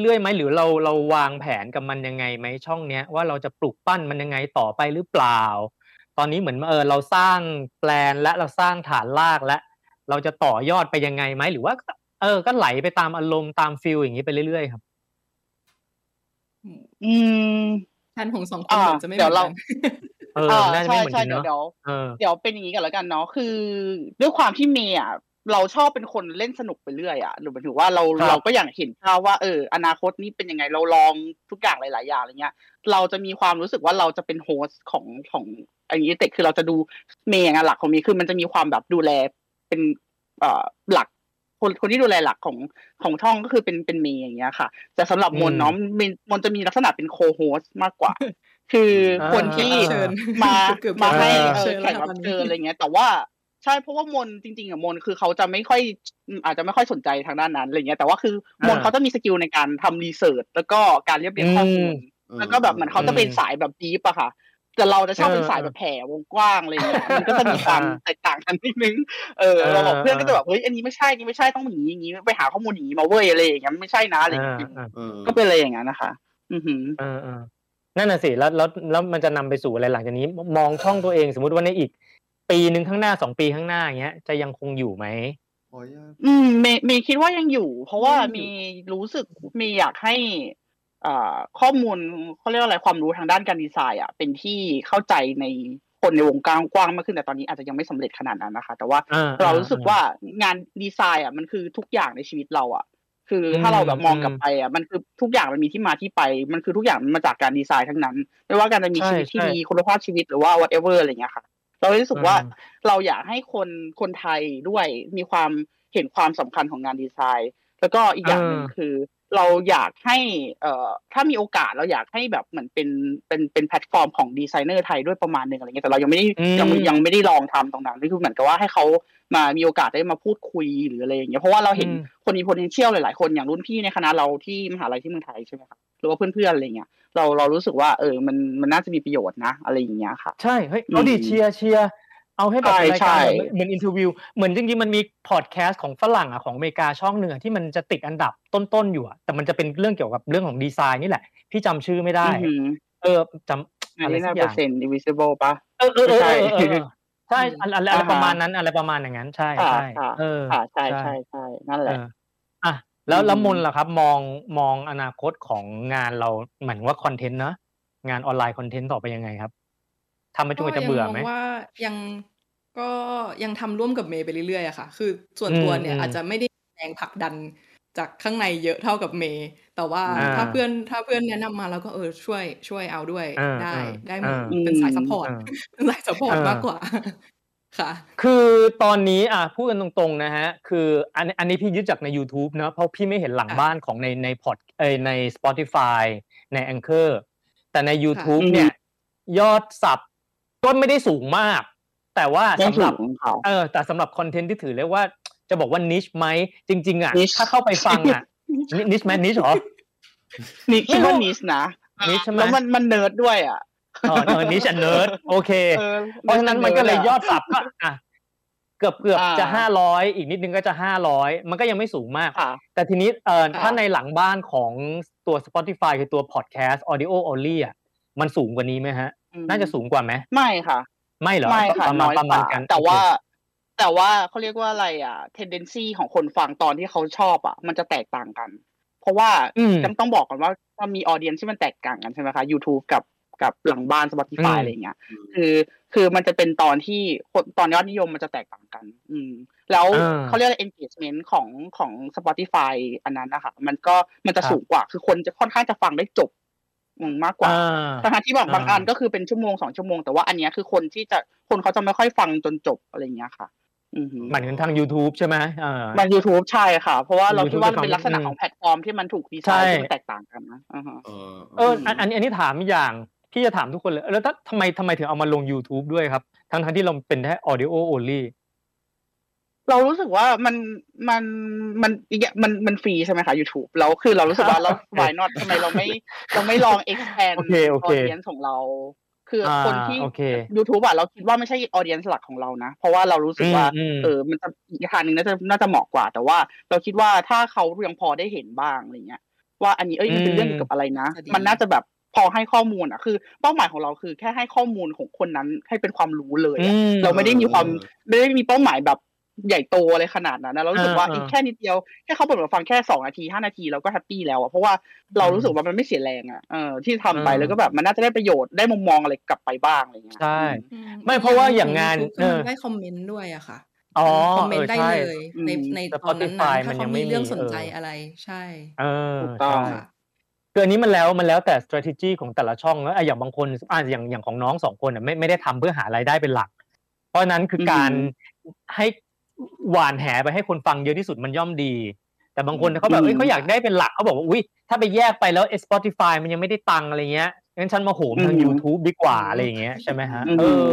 เรื่อยๆไหมหรือเราเราวางแผนกับมันยังไงไหมช่องเนี้ยว่าเราจะปลูกปั้นมันยังไงต่อไปหรือเปล่า ตอนนี้เหมือนเออเราสร้างแปลนและเราสร้างฐานรากและ เราจะต่อยอดไปยังไงไหมหรือว่าก็เออ ก็ไหลไปตามอารมณ์ตาม feel อย่างนี้ไปเรื่อยๆครับ อืมแทนของสองคนอ่าเหมือนจะไม่เดี๋ยวเราหมือนกันเอออ่าน่าจะใช่ไม่เหมือนใช่กันเดี๋ยวเนาะเดี๋ยวเออเดี๋ยวเป็นอย่างนี้กันแล้วกันเนาะคือ ด้วยความที่เมย์อะเราชอบเป็นคนเล่นสนุกไปเรื่อยอะหรือหมายถึงว่าเราครับเราก็อยากเห็นภาพว่าเอออนาคตนี้เป็นยังไงเราลองทุกอย่างหลาย ๆ อย่างอะไรเงี้ย เราจะมีความรู้สึกว่าเราจะเป็น host ของของ อันนี้เต็กคือเราจะดูเมย์งานหลักของเมย์คือมันจะมีความแบบดูแลเป็นเอ่อหลักคนคนที่ดูแลหลักของของช่องก็คือเป็นเป็นเมย์อย่างเงี้ยค่ะ แต่สำหรับมนอืมเนาะมนมนจะมีลักษณะเป็น co-host มากกว่า คือคนที่อ่าเชิญมาเกือบๆมาให้เออเอเชิอญแขแล้วกค่ะรับตอนนี้เชิญอะไรเงี้ย แต่ว่าใช่เพราะว่ามนจริงๆอะมนคือเขาจะไม่ค่อยอืมอาจจะไม่ค่อยสนใจทางด้านนั้นอะไรเงี้ยแต่ว่าคือมนอ่าเขาจะมี skill ในการทำ research แล้วก็การเรียบเรียงข้อมูลอืมแล้วก็แบบเหมือนเขาจะเป็นอืมสายแบบดีฟอะค่ะ แต่เราจะชอบเป็นเออสายแบบแผ่วงกว้างอะไรเงี้ยมันก็จะมีความอ่าแตกต่างกันนิดนึงเออเออเราบอกเพื่อนก็จะแบบเออเฮ้ยอันนี้ไม่ใช่อันนี้ไม่ใช่ต้องอย่างนี้อย่างนี้ไปหาข้อมูลอย่างนี้มาเว้ยอะไรอย่างเงี้ยไม่ใช่นะอะไรอย่างเงี้ยอ่าเออก็เป็นอะไรอย่างนั้นนะคะ อือหือเออเออนั่นน่ะสิแล้วแล้วแล้วมันจะนำไปสู่อะไรหลังจากนี้ มองช่องตัวเองสมมุติว่าในอีก ปีหนึ่งข้างหน้าสองปีข้างหน้าอย่างเงี้ย จะยังคงอยู่ไหมขออนุญาตอืมเมย์เมย์คิดว่ายังอยู่ เพราะว่ายังอยู่มีรู้สึกมีอยากให้อ่า ข้อมูลเขาเรียกว่าอะไรความรู้ทางด้านการดีไซน์อะเป็นที่เข้าใจในคนในวงการกว้างมากขึ้นแต่ตอนนี้อาจจะยังไม่สำเร็จขนาดนั้นนะคะ แต่ว่าอ่าเราอ่ารู้สึกว่างานดีไซน์อะมันคือทุกอย่างในชีวิตเราอะ คือถ้าอืมเราแบบมองอืมกลับไปอะมันคือทุกอย่างมันมีที่มาที่ไป มันคือทุกอย่างมันมาจากการดีไซน์ทั้งนั้น ไม่ว่าการจะมีใช่ชีวิตที่ใช่ดีคุณภาพชีวิตหรือว่า whatever อะไรเงี้ยค่ะ เรารู้สึกว่าอืมเราอยากให้คนคนไทยด้วยมีความเห็นความสำคัญของงานดีไซน์ แล้วก็อีกอย่างหนึ่งเออคือ เราอยากให้เอ่อถ้ามีโอกาสเราอยากให้แบบเหมือนเป็นเป็นเป็นแพลตฟอร์มของดีไซเนอร์ไทยด้วยประมาณหนึ่งอะไรเงี้ยแต่เรายังไม่ได้อืมยังไม่ยังไม่ได้ลองทำตรงนั้นนี่คือเหมือนกับว่าให้เขามามีโอกาสได้มาพูดคุยหรืออะไรอย่างเงี้ยเพราะว่าเราเห็นอืมคนมี potential หลายๆ คนอย่างรุ่นพี่ในคณะเราที่มหาลัยที่เมืองไทยใช่ไหมครับหรือว่าเพื่อนๆอะไรเงี้ยเราเรารู้สึกว่าเออมันมันน่าจะมีประโยชน์นะ อะไรอย่างเงี้ยค่ะ ใช่เฮ้ยเอาดิอืมเชียร์เชียร์ เอาให้แบบใช่รายการใช่แบบเหมือนอินเทอร์วิวเหมือนจริงๆมันมีพอดแคสต์ของฝรั่งอะของอเมริกาช่องหนึ่งอะที่มันจะติดอันดับต้นๆอยู่อะแต่มันจะเป็นเรื่องเกี่ยวกับเรื่องของดีไซน์นี่แหละ พี่จำชื่อไม่ได้อือหือเออจำอัอะนไรนี้สัน่ากอเปอย่างร์เซ็นต์ divisible ปะเออเออเออใช่เออเออเออใช่อะไรอะไรอะไรอ่าฮะประมาณนั้นอะไรประมาณอย่างนั้น ใช่ค่ะใช่ค่ะเออค่ะใช่ใช่ใช่ใช่นั่นเอแหละออะแล้วแล้วอืมมนล่ะครับ มองมองอนาคตของงานเราเหมือนว่าคอนเทนต์เนอะงานออนไลน์คอนเทนต์ต่อไปยังไงครับ ทำไปจนกว่าจะเบื่อไหมก็ยังมองว่ายังก็ยังทำร่วมกับเมย์ไปเรื่อยๆอะค่ะ คือส่วนตัวเนี่ยอืมอาจจะไม่ได้แรงผลักดันจากข้างในเยอะเท่ากับเมย์ แต่ว่าอ่าถ้าเพื่อนถ้าเพื่อนแนะนำมาแล้วก็เออช่วยช่วยเอาด้วยอ่าได้อ่าได้หมดอ่าเป็นสาย support อ่าเป็นสาย support อ่ามมากกว่าค่ะ คือตอนนี้อะพูดกันตรงๆนะฮะ คืออันอันนี้พี่ยึดจากใน YouTube เนอะเพราะพี่ไม่เห็นหลังค่ะบ้านของในในพอดเอยใน Spotify ใน Anchor แต่ใน YouTube ค่ะเนี่ยยอด sub ก็ไม่ได้สูงมาก แต่ว่าไม่สำหรับสูงค่ะเออแต่สำหรับคอนเทนต์ที่ถือเรียกว่า จะบอกว่า niche ไหมจริง ๆอะ niche ถ้าเข้าไปฟังอะ niche ไหม niche เหรอนี่คิดว่าไม่รู้ niche นะ niche ใช่ไหมแล้วมันมันเนิร์ดด้วยอะอ๋อเออ niche and nerd โอเคออเพราะฉะนั้นมันก็เลยยอดอะ sub ก็อะเกือบเกือบอ่าจะห้าร้อยอีกนิดนึงก็จะห้าร้อยมันก็ยังไม่สูงมากค่ะแต่ทีนี้เอ่อค่ะถ้าในหลังบ้านของตัว Spotify คือตัว podcast audio only อะมันสูงกว่านี้ไหมฮะอืม น่าจะสูงกว่าไหมไม่ค่ะ ไม่เหรอไม่ค่ะประมาน้ณอยประกมาณว่ากันแต่ว่าโอเคแต่ว่าเขาเรียกว่าอะไรอะ tendency ของคนฟังตอนที่เขาชอบอะ มันจะแตกต่างกัน เพราะว่าอืมจำต้องบอกก่อนว่ามันมีออเดียนที่มันแตกต่างกันใช่ไหมคะ YouTube กับกับหลังบ้าน Spotify อืมอะไรเงี้ย คือ คือมันจะเป็นตอนที่คนตอนยอดนิยมมันจะแตกต่างกัน อืม แล้วอ่าเขาเรียกว่า engagement ของของ Spotify อันนั้นนะคะ มันก็มันจะครับสูงกว่า คือคนจะค่อนข้างจะฟังได้จบอื มมากกว่าอ่าทั้งๆที่แบบบางอ่าอันก็คือเป็นชั่วโมงสองชั่วโมงแต่ว่าอันเนี้ยคือคนที่จะคนเขาจะไม่ค่อยฟังจนจบอะไรเงี้ยค่ะอือหือหมายถึงทาง YouTube ใช่ไหมอ่ามัน YouTube ใช่ค่ะ เพราะว่าเรา YouTube คิดว่ามันจะฟังเป็นลักษณะอืมของแพลตฟอร์มที่มันถูกดีไซใช่น์ที่มันแตกต่างกันนะอ่าฮะเออเอออันอันนี้อันนี้ถามอีกอย่างพี่จะถามทุกคนเลย แล้วถ้าทำไมทำไมถึงเอามาลง YouTube ด้วยครับ ทั้งทั้งที่เราเป็นแค่ audio only เรารู้สึกว่ามันมันมันอีกอย่างมันมันฟรีใช่ไหมคะ YouTube แล้วคือเรารู้สึกว่าเรา why not ทำไมเราไม่เราไม่ลอง expand โอเคโอเค audience ของเรา คืออาคนที่ โอเค YouTube อะเราคิดว่าไม่ใช่ audience หลักของเรานะ เพราะว่าเรารู้สึกว่าอืม เออมันจะอีกทางหนึ่งน่าจะน่าจะเหมาะกว่า แต่ว่าเราคิดว่าถ้าเขายังพอได้เห็นบ้างอะไรเงี้ยว่าอันนี้เอ้ยมันเป็นเรื่องเกี่ยวกับอะไรนะจะดีมันน่าจะแบบพอให้ข้อมูลอะคือ เป้าหมายของเราคือแค่ให้ข้อมูลของคนนั้นให้เป็นความรู้เลยอะอืมเราไม่ได้มีความเออไม่ได้มีเป้าหมายแบบ ใหญ่โตอะไรขนาดนั้นนะเรารู้สึกว่าเอออีกแค่นิดเดียวแค่เขาเปิดมาฟังแค่สองนาทีห้านาทีเราก็แฮปปี้แล้วอะเพราะว่าเรารู้สึกว่ามันไม่เสียแรงอะเออที่ทำไปเออแล้วก็แบบมันน่าจะได้ประโยชน์ได้มุมมองอะไรกลับไปบ้างอะไรเงี้ยใช่อืมอืไม่เพราะว่าอย่างงานข YouTube เออมันได้คอมเมนต์ด้วยอะค่ะอ๋อคอมเมนเออต์ได้ใช่เลยในอืมในตอนนั้น Spotify ๆถ้ามันยัเขางไม่มีเรื่องมีสนใจเออออะไรใช่เออถูกต้องใช่ค่ะคืออันนี้มันแล้วมันแล้วแต่ strategy ของแต่ละช่องแล้วอะอย่างบางคนอะอย่างอย่างของน้องสองคนอะไม่ไม่ได้ทำเพื่อหารายได้เป็นหลัก เพราะฉะนั้นคือออฮึการให้ หวานแหไปให้คนฟังเยอะที่สุดมันย่อมดี แต่บางคนเขาแบบเอ้ยเขาอยากได้เป็นหลักเขาบอกว่าอุ้ยถ้าไปแยกไปแล้ว Spotify มันยังไม่ได้ตังค์อะไรเงี้ยงั้นฉันมาโหมทางอืม YouTube ดีกว่าอะไรอย่างเงี้ยใช่ไหมฮะอืมเออ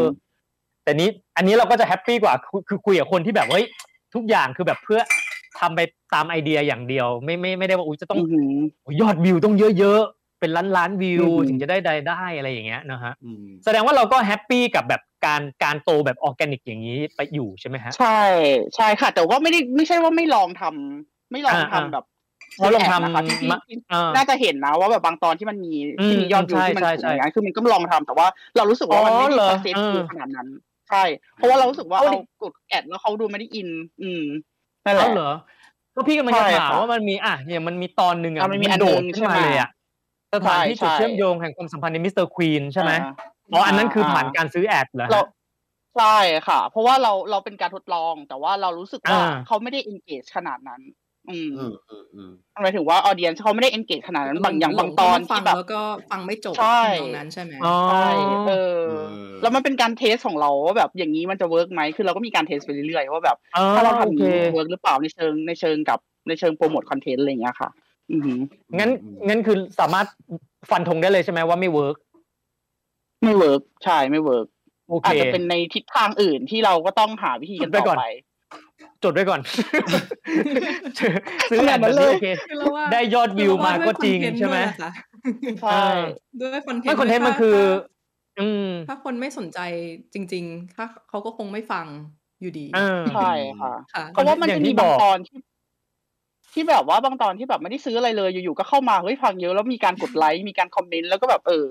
แต่นี้อันนี้เราก็จะ happy กว่าคือคือคุยกับคนที่แบบเฮ้ยทุกอย่างคือแบบเพื่อทำไปตามไอเดียอย่างเดียว ไม่ไม่ไม่ได้ว่าอุ้ยจะต้องอือหือโอ้ยยอดวิวต้องเยอะๆ เป็นล้านล้านๆวิวอืมถึงจะได้รายได้อะไรอย่างเงี้ยนะฮะอืมแสดงว่าเราก็ happy กับแบบการการโตแบบออร์แกนิกอย่างนี้ไปอยู่ใช่ไหมฮะ ใช่ใช่ค่ะ แต่ว่าไม่ได้ไม่ใช่ว่าไม่ลองทำไม่ลองอ่าทำแบบเราลองทำนะคะที่ที่มาที่อ่าน่าจะเห็นนะว่าแบบบางตอนที่มันมีอืมที่มียอดวิวใช่ที่มันใช่สูงใช่อย่างนั้นคือมันก็ลองทำแต่ว่าเรารู้สึกว่ามันอ๋อไม่เหรได้อเซฟเออขนาดนั้น ใช่ เพราะว่าเรารู้สึกว่าเอาดิเรากดแอดแล้วเขาดูไม่ได้อิน อืมนั่นแหเอาละเหรอก็พี่กำลังจะใช่ถามค่ะว่ามันมีอะอย่างมันมีตอนหนึ่งอะอะมันมีอันโดหนึ่ดงขึ้นมาใช่ไหมเลยอะ สถานที่ใช่จุดใช่เชื่อมโยงแห่งความสัมพันธ์ในมิสเตอร์ควีนใช่ไหมอ่าอ๋ออันนั้นคือผ่านอ่าการซื้อแอดเหรอเราฮะใช่ค่ะ เพราะว่าเราเราเป็นการทดลอง แต่ว่าเรารู้สึกว่าอ่าเขาไม่ได้ engage ขนาดนั้น อืมอืมอืมอืมหมายถึงว่า audience เขาไม่ได้ engage ขนาดนั้นบางอย่างหลบางตอนฟัที่งแบบแล้วก็ฟังไม่จบใช่ตรงนั้นใช่ไหมอ๋อใช่เออเออแล้วมันเป็นการ test ของเราว่าแบบอย่างนี้มันจะ work ไหมคือเราก็มีการ test ไปเรื่อยๆว่าแบบอ๋อถ้าเราทำอโอย่างเคนี้ work หรือเปล่าในเชิงในเชิงกับในเชิงโปรโมทคอนเทนต์อะไรอย่างเงี้ยค่ะอือหือ งั้นงั้นคือสามารถฟันธงได้เลยใช่ไหมว่าไม่ work ไม่ work ใช่ไม่ work โอเคอาจจะเป็นในทิศทางอื่นที่เราก็ต้องหาวิธีกันจดไว้ต่อก่อนไปจดไว้ก่อน ซื้อขแอนาดดแบนั้บนเลนี้ยโอเคคือเราว่าได้ยอดวิวมาก็จริงใช่ไหมใช่ด้วยคอนเทนต์ไม่คอนเทนต์มันคืออืมถ้าคนไม่สนใจจริง ๆ ถ้าเขาก็คงไม่ฟังอยู่ดีเออใช่ค่ะค่ะเพราะว่ามันอย่าจะงที่มีบางบอกตอนที่ ที่แบบว่าบางตอนที่แบบไม่ได้ซื้ออะไรเลยอยู่ๆก็เข้ามาเฮ้ยฟังเยอะแล้วมีการกดไลค์มีการคอมเมนต์แล้วก็แบบเออ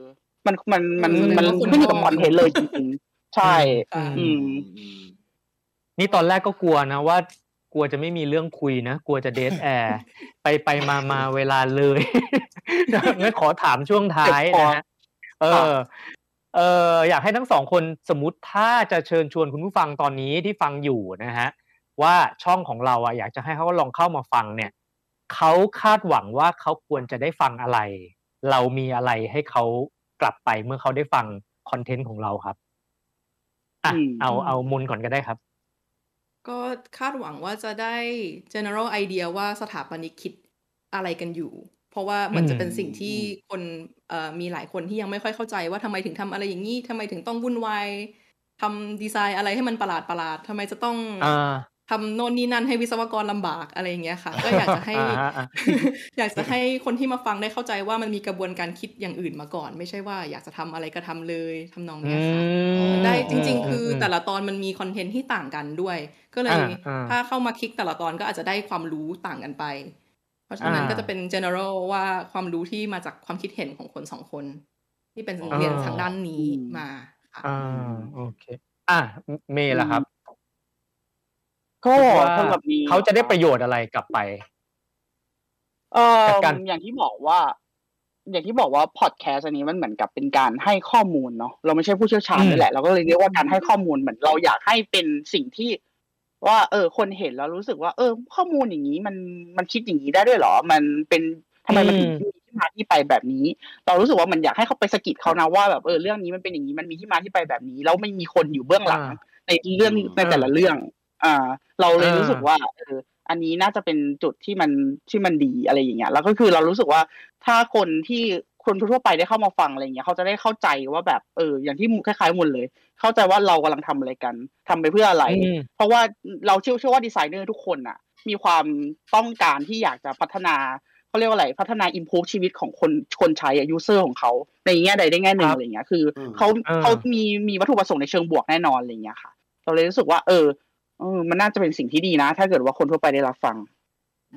มันมันมันเออมันแสดงว่าคนขึ้นอยู่กับชอบคอนเทนต์เลยจริงๆใช่ค่ะอืมอืม นี่ตอนแรกก็กลัวนะว่ากลัวจะไม่มีเรื่องคุยนะกลัวจะเดทแอร์ไปไปมามาเวลาเลยงั้นขอถามช่วงท้ายนะฮะเออ เอออยากให้ทั้งสองคนสมมติถ้าจะเชิญชวนคุณผู้ฟังตอนนี้ที่ฟังอยู่นะฮะ ว่าช่องของเราอะอยากจะให้เขาลองเข้ามาฟังเนี่ยเขาคาดหวังว่าเขาควรจะได้ฟังอะไร เรามีอะไรให้เขากลับไปเมื่อเขาได้ฟังคอนเทนต์ของเราครับอะอืมเอาเอามุนก่อนก็ได้ครับ ก็คาดหวังว่าจะได้ general idea ว่าสถาปนิกคิดอะไรกันอยู่ เพราะว่ามันจะเป็นสิ่งที่คนเอ่อมีหลายคนที่ยังไม่ค่อยเข้าใจว่าทำไมถึงทำอะไรอย่างนี้ทำไมถึงต้องวุ่นวายทำดีไซน์อะไรให้มันประหลาดประหลาดๆทำไมจะต้องอ่า ทำโน่นนี่นั่นให้วิศวกรลำบากอะไรอย่างเงี้ยค่ะ ก็อยากจะให้อ่าฮะอ่าอยากจะให้คนที่มาฟังได้เข้าใจว่ามันมีกระบวนการคิดอย่างอื่นมาก่อน ไม่ใช่ว่าอยากจะทำอะไรก็ทำเลยทำนองเนี้ยค่ะได้จริง ๆ คือแต่ละตอนมันมีคอนเทนต์ที่ต่างกันด้วย ก็เลยอ่าอ่าถ้าเข้ามาคลิกแต่ละตอนก็อาจจะได้ความรู้ต่างกันไป เพราะฉะนั้นอ่าก็จะเป็น general ว่าความรู้ที่มาจากความคิดเห็นของคนสองคน ที่เป็นอ่าเรียนทางด้านนี้อืมมาค่ะอ่าโอเค อะเมย์ล่ะครับ ก็คิดว่าสำหรับนี้เขาจะได้ประโยชน์อะไรกลับไป เอ่อจากการอย่างที่บอกว่า อย่างที่บอกว่าพอดแคสต์อันนี้มันเหมือนกับเป็นการให้ข้อมูลเนาะเราไม่ใช่ผู้เชี่ยวชาญอืมนี่แหละเราก็เลยเรียกว่าการให้ข้อมูลเหมือนเราอยากให้เป็นสิ่งที่ว่า เออ คนเห็นแล้วรู้สึกว่า เออ ข้อมูลอย่างนี้มันมันคิดอย่างนี้ได้ด้วยเหรอ มันเป็นทำไมมันถึงมีที่มาที่ไปแบบนี้ เรารู้สึกว่ามันอยากให้เขาไปสะกิดเขานะว่าแบบเออเรื่องนี้มันเป็นอย่างนี้มันมีที่มาที่ไปแบบนี้ แล้วไม่มีคนอยู่เบื้องหลังอ่าในเรื่องในแต่ละเรื่อง อ่า เราเลยอ่ารู้รู้สึกว่าเอออันนี้น่าจะเป็นจุดที่มันที่มันดีอะไรอย่างเงี้ยแล้วก็คือเรารู้สึกว่าถ้าคนที่คนทั่วๆไปได้เข้ามาฟังอะไรเงี้ยเขาจะได้เข้าใจว่าแบบเอออย่างที่คล้ายๆมุนเลย เข้าใจว่าเรากำลังทำอะไรกันทำไปเพื่ออะไรอืมเพราะว่าเราเชื่อเชื่อว่าดีไซเนอร์ทุกคนน่ะมีความต้องการที่อยากจะพัฒนาเขาเรียกว่าอะไรพัฒนา improve ชีวิตของคนคนใช้อะ user ของเขาในแง่ใดได้แง่หนึ่คงรับอะไรเงี้ยคืออมเขาเออเขามีมีวัตถุประสงค์ในเชิงบวกแน่นอนอะไรเงี้ยค่ะ เราเลยรู้สึกว่า เออ เออมันน่าจะเป็นสิ่งที่ดีนะ ถ้าเกิดว่าคนทั่วไปได้รับฟัง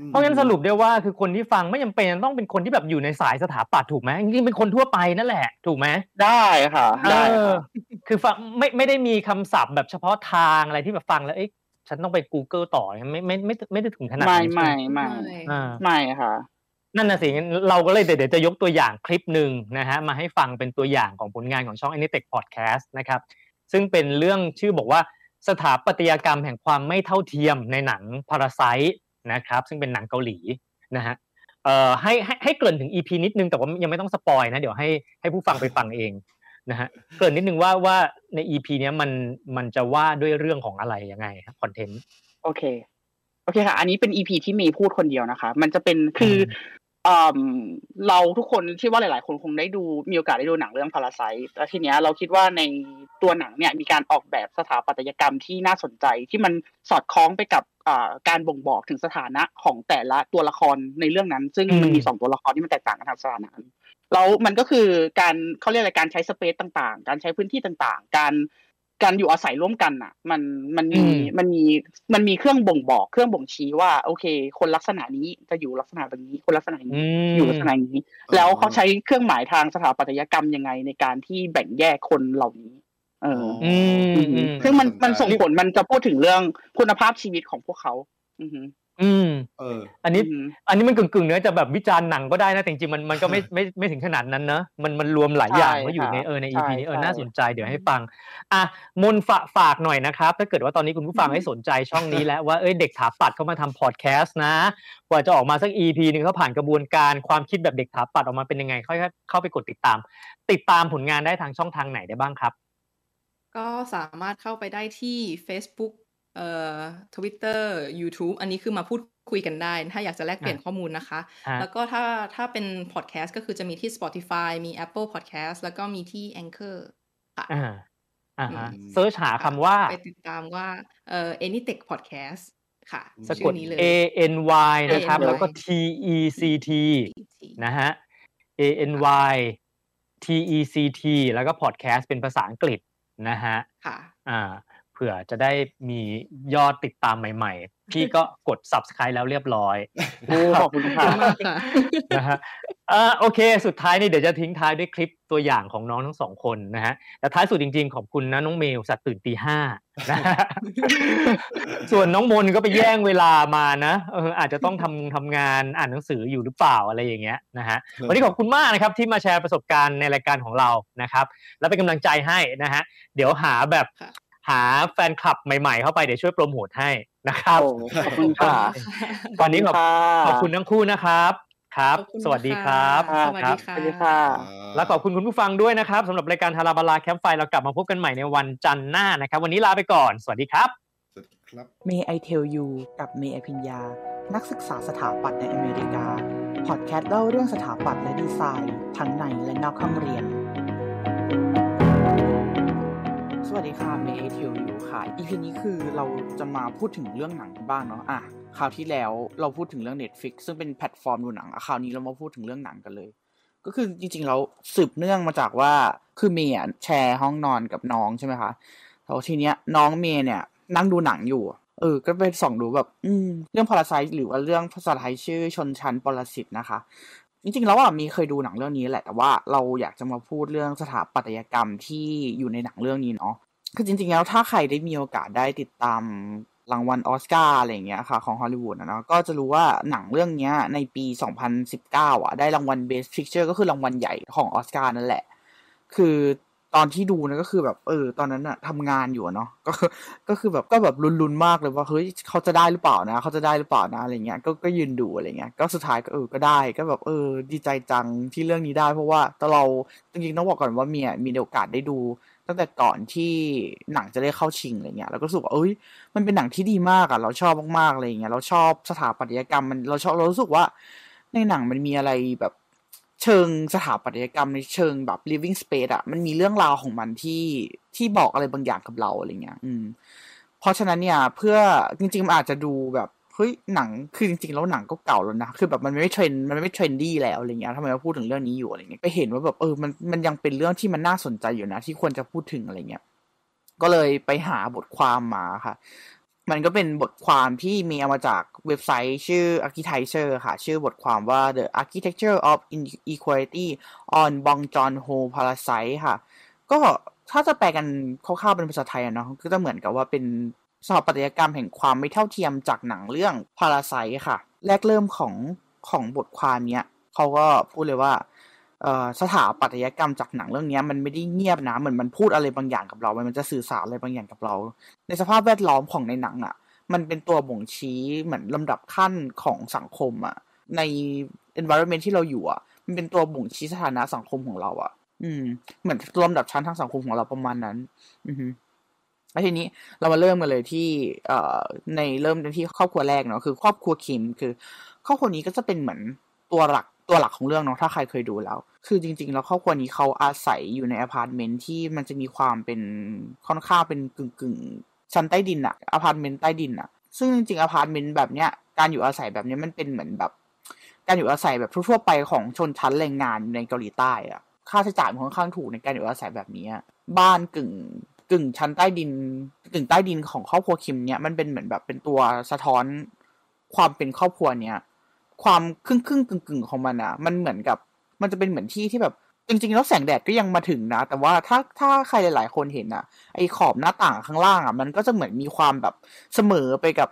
เพราะงั้นสรุปได้ว่าคือคนที่ฟังไม่จำเป็นต้องเป็นคนที่แบบอยู่ในสายสถาปัตย์ถูกไหมจริงๆเป็นคนทั่วไปนั่นแหละ ถูกไหมได้ค่ะได้เออค่ะคือฟังไม่ไม่ได้มีคำศัพท์แบบเฉพาะทางอะไรที่แบบฟังแล้วเอ๊ะฉันต้องไป Google ต่อไม่ไม่ไม่ไม่ได้ถึงขนาดไม่นั้นไม่ใช่หไม่อ่าไม่ค่ะนั่นน่ะสิงั้นเราก็เลยเดี๋ยวจะยกตัวอย่างคลิปหนึ่งนะฮะมาให้ฟังเป็นตัวอย่างของผลงานของช่อง a n i t e c h Podcast นะครับ ซึ่งเป็นเรื่องชื่อบอกว่า สถาปัตยกรรมแห่งความไม่เท่าเทียมในหนังพาราไซนะครับ ซึ่งเป็นหนังเกาหลีนะฮะเอ่อให้ให้ให้เกริ่นถึง EP นิดนึงแต่ว่ายังไม่ต้องสปอยนะ เดี๋ยวให้ให้ผู้ฟังไปฟังเองนะฮะเกริ่นนิดนึงว่าว่าใน EP เนี้ยมันมันจะว่าด้วยเรื่องของอะไรยังไงครับคอนเทนต์โอเคโอเคค่ะ อันนี้เป็นอีพีที่เมย์พูดคนเดียวนะคะ มันจะเป็นคืออืม เราทุกคนที่ว่าหลาย ๆ คนคงได้ดูมีโอกาสได้ดูหนังเรื่องพาราไซต์แล้วทีเนี้ยเราคิดว่าในตัวหนังเนี่ยมีการออกแบบสถาปัตยกรรมที่น่าสนใจที่มันสอดคล้องไปกับอ่าการบ่งบอกถึงสถานะของแต่ละตัวละครในเรื่องนั้น ซึ่งมันมีสองตัวละครที่มันแตกต่างกันทางสถานะแล้วมันก็คือการเขาเรียกอะไรการใช้สเปซต่าง ๆ การใช้พื้นที่ต่าง ๆ การ การอยู่อาศัยร่วมกันอะ มันมันมีอืมมันมีมันมีเครื่องบ่งบอกเครื่องบ่งชี้ว่า โอเค คนลักษณะนี้จะอยู่ลักษณะแบบนี้ คนลักษณะนี้มอยู่ลักษณะนี้ แล้วเขาใช้เครื่องหมายทางสถาปัตยกรรมยังไงในการที่แบ่งแยกคนเหล่านี้เอออืมออืมซึ่งมันน่าสนใจมันส่งผลมันจะพูดถึงเรื่องคุณภาพชีวิตของพวกเขา อื อฮึอืมเออ อันนี้อือฮึอันนี้มันกึ่งกึ่งๆเนื้อจะแบบวิจารณ์หนังก็ได้นะแต่จริงๆมันมันก็ไม่ไม่ไม่ถึงขนาดนั้นเนอะมันมันรวมหลายอย่างใช่ไว่าอยู่ในค่ะเออในใช่ EP นี้เออใช่น่าสนใจเดี๋ยวให้ฟัง อะมนต์ฝากฝากหน่อยนะครับ ถ้าเกิดว่าตอนนี้คุณผู้ฟังให้สนใจช่องนี้แล้วว่าเอ้ยเด็กถาปัดเขามาทำพอดแคสต์นะ กว่าจะออกมาสัก EP หนึ่งเขาผ่านกระบวนการความคิดแบบเด็กถาปัดออกมาเป็นยังไงค่อยเข้าไปกดติดตาม ติดตามผลงานได้ทางช่องทางไหนได้บ้างครับ ก็สามารถเข้าไปได้ที่ Facebook เอ่อ Twitter YouTube อันนี้คือมาพูดคุยกันได้ ถ้าอยากจะแลกเปลี่ยนข้อมูลนะคะฮะแล้วก็ถ้าถ้าเป็นพอดแคสต์ก็คือจะมีที่ Spotify มี Apple Podcast แล้วก็มีที่ Anchor ค่ะอ่าอ่าฮะอืมเซิร์ชหาคำว่า ไปติดตามว่าเอ่อ Anytech Podcast ค่ะสะชื่กดอนี้เลย A N Y นะครับ ANY แล้วก็ T E C T นะฮะ A N Y T E C T แล้วก็พอดแคสต์เป็นภาษาอังกฤษนะฮะค่ะอ่าเผื่อจะได้มียอดติดตามใหม่ ๆ พี่ก็กด subscribe แล้วเรียบร้อยโอ้ขอบคุณขอบค่ะคุณมากค่ะนะฮะอ่าโอเค สุดท้ายนี่เดี๋ยวจะทิ้งท้ายด้วยคลิปตัวอย่างของน้องทั้งสองคนนะฮะแต่ท้ายสุดจริงๆ ขอบคุณนะน้องเมลสัตว์ตื่นตีห้านะฮะส่วนน้องมนก็ไปแย่งเวลามานะเอออาจจะต้องทำทำงานอ่านหนังสืออยู่หรือเปล่าอะไรอย่างเงี้ยนะฮะครับวันนี้ขอบคุณมากนะครับที่มาแชร์ประสบการณ์ในรายการของเรานะครับ แล้วเป็นกำลังใจให้นะฮะเดี๋ยวหาแบบค่ะ หาแฟนคลับใหม่ๆเข้าไปเดี๋ยวช่วยโปรโมทให้นะครับโอ้ขอบคุณค่ะตอนนี้ขอบค่ะขอบคุณทั้งคู่นะครับครับขอบคุณสวัสดีครับค่ะครับสวัสดีค่ะสวัสดีค่ะ แล้วขอบคุณคุณผู้ฟังด้วยนะครับสำหรับรายการทาราบาลาแคมป์ไฟเรากลับมาพบกันใหม่ในวันจันทร์หน้านะครับ วันนี้ลาไปก่อน สวัสดีครับสวัสดีครับ May I Tell You กับเมย์อภิญญา นักศึกษาสถาปัตย์ในอเมริกา พอดแคสต์เล่าเรื่องสถาปัตย์และดีไซน์ ทั้งในและนอกห้องเรียนส วัสดีค่ะ May I Tell You ค่ะ EP นี้คือเราจะมาพูดถึงเรื่องหนังกันบ้างเนาะอะคราวที่แล้วเราพูดถึงเรื่อง Netflix ซึ่งเป็นแพลตฟอร์มดูหนังอะคราวนี้เรามาพูดถึงเรื่องหนังกันเลย ก็คือจริงๆเราสืบเนื่องมาจากว่าคือเมย์แชร์ห้องนอนกับน้องใช่ไหมคะแล้วทีเนี้ยน้องเมย์เนี่ยนั่งดูหนังอยู่ เออ ก็ไปส่องดูแบบ อืม เรื่อง Parasite หรือว่าเรื่องภาษาไทยชื่อชนชั้นปรสิตนะคะ จริงๆแล้วอะมีเคยดูหนังเรื่องนี้แหละ แต่ว่าเราอยากจะมาพูดเรื่องสถาปัตยกรรมที่อยู่ในหนังเรื่องนี้เนาะคือจริงๆแล้วถ้าใครได้มีโอกาสได้ติดตามรางวัลออสการ์อะไรอย่างเงี้ยค่ะของฮอลลีวูดนะเนาะก็จะรู้ว่าหนังเรื่องเนี้ยในปี 2019 อะ ได้รางวัล Best Picture ก็คือรางวัลใหญ่ของออสการ์นั่นแหละ คือ ตอนที่ดูนะก็คือแบบเออ ตอนนั้นอะทำงานอยู่เนาะก็คือก็คือแบบก็แบบลุ้นๆมากเลยว่าเฮ้ยเขาจะได้หรือเปล่านะเขาจะได้หรือเปล่านะอะไรเงี้ยก็ก็ยืนดูอะไรเงี้ยก็สุดท้ายก็เออก็ได้ก็แบบเออ ดีใจจังที่เรื่องนี้ได้ เพราะว่าแต่เราจริงๆต้องบอกก่อนว่าเมียมีโอกาสได้ดู ตั้งแต่ก่อนที่หนังจะได้เข้าชิงอะไรเงี้ยแล้วก็รู้สึกว่าเอ้ยมันเป็นหนังที่ดีมากอะเราชอบมากๆอะไรเงี้ยเราชอบสถาปัตยกรรมมันเราชอบเรารู้สึกว่าในหนังมันมีอะไรแบบ เชิงสถาปัตยกรรมในเชิงแบบ living space อะมันมีเรื่องราวของมันที่ที่บอกอะไรบางอย่างกับเราอะไรเงี้ย อืม เพราะฉะนั้นเนี่ย เพื่อจริงๆมันอาจจะดูแบบเฮ้ยหนังคือจริงๆแล้วหนังก็เก่าแล้วนะคือแบบมันไม่เทรนมันไม่เทรนดี้แล้วอะไรเงี้ยทำไมมาพูดถึงเรื่องนี้อยู่อะไรเงี้ยก็เห็นว่าแบบเออมันมันยังเป็นเรื่องที่มันน่าสนใจอยู่นะ ที่ควรจะพูดถึงอะไรเงี้ยก็เลยไปหาบทความมาค่ะ มันก็เป็นบทความที่มีเอามาจากเว็บไซต์ชื่อ Architecture ค่ะ ชื่อบทความว่า The Architecture of Inequality on Bong Joon-ho Parasite ค่ะ ก็ถ้าจะแปลกันคร่าวๆเป็นภาษาไทยอะเนาะก็จะเหมือนกับว่าเป็นสถาปัตยกรรมแห่งความไม่เท่าเทียมจากหนังเรื่อง Parasite ค่ะ แรกเริ่มของของบทความเนี้ยเขาก็พูดเลยว่า สถาปัตยกรรมจากหนังเรื่องนี้มันไม่ได้เงียบนะเหมือนมันพูดอะไรบางอย่างกับเรา มันจะสื่อสารอะไรบางอย่างกับเรา ในสภาพแวดล้อมของในหนังอะ มันเป็นตัวบ่งชี้เหมือนลำดับขั้นของสังคมอะ ใน environment ที่เราอยู่อะ มันเป็นตัวบ่งชี้สถานะสังคมของเราอะ อืม เหมือนลำดับชั้นทางสังคมของเราประมาณนั้น อือฮึแล้วทีนี้เรามาเริ่มกันเลยที่เอ่อในเริ่มที่ครอบครัวแรกเนาะคือครอบครัวคิม คือครอบครัวนี้ก็จะเป็นเหมือนตัวหลักตัวหลักของเรื่องเนาะถ้าใครเคยดูแล้ว คือจริง ๆ แล้วครอบครัวนี้เขาอาศัยอยู่ในอพาร์ตเมนต์ที่มันจะมีความเป็นค่อนข้างเป็นกึ่งกึ่งชั้นใต้ดินอะอพาร์ตเมนต์ใต้ดินอะซึ่งจริงๆอพาร์ตเมนต์แบบเนี้ยการอยู่อาศัยแบบเนี้ยมันเป็นเหมือนแบบ การอยู่อาศัยแบบทั่วๆไปของชนชั้นแรงงานในเกาหลีใต้อะค่าใช้จ่ายมันค่อนข้างถูกในการอยู่อาศัยแบบนี้บ้านกึ่งกึ่งชั้นใต้ดินกึ่งใต้ดินของครอบครัวคิมเนี่ยมันเป็นเหมือนแบบเป็นตัวสะท้อนความเป็นครอบครัวเนี้ยความครึ่งครึ่งกึ่งกึ่งของมันอะมันเหมือนกับ มันจะเป็นเหมือนที่ที่แบบจริงๆแล้วแสงแดดก็ยังมาถึงนะ แต่ว่าถ้าถ้าใครหลาย ๆ คนเห็นอะไอขอบหน้าต่างข้างล่างอะมันก็จะเหมือนมีความแบบเสมอไปกับ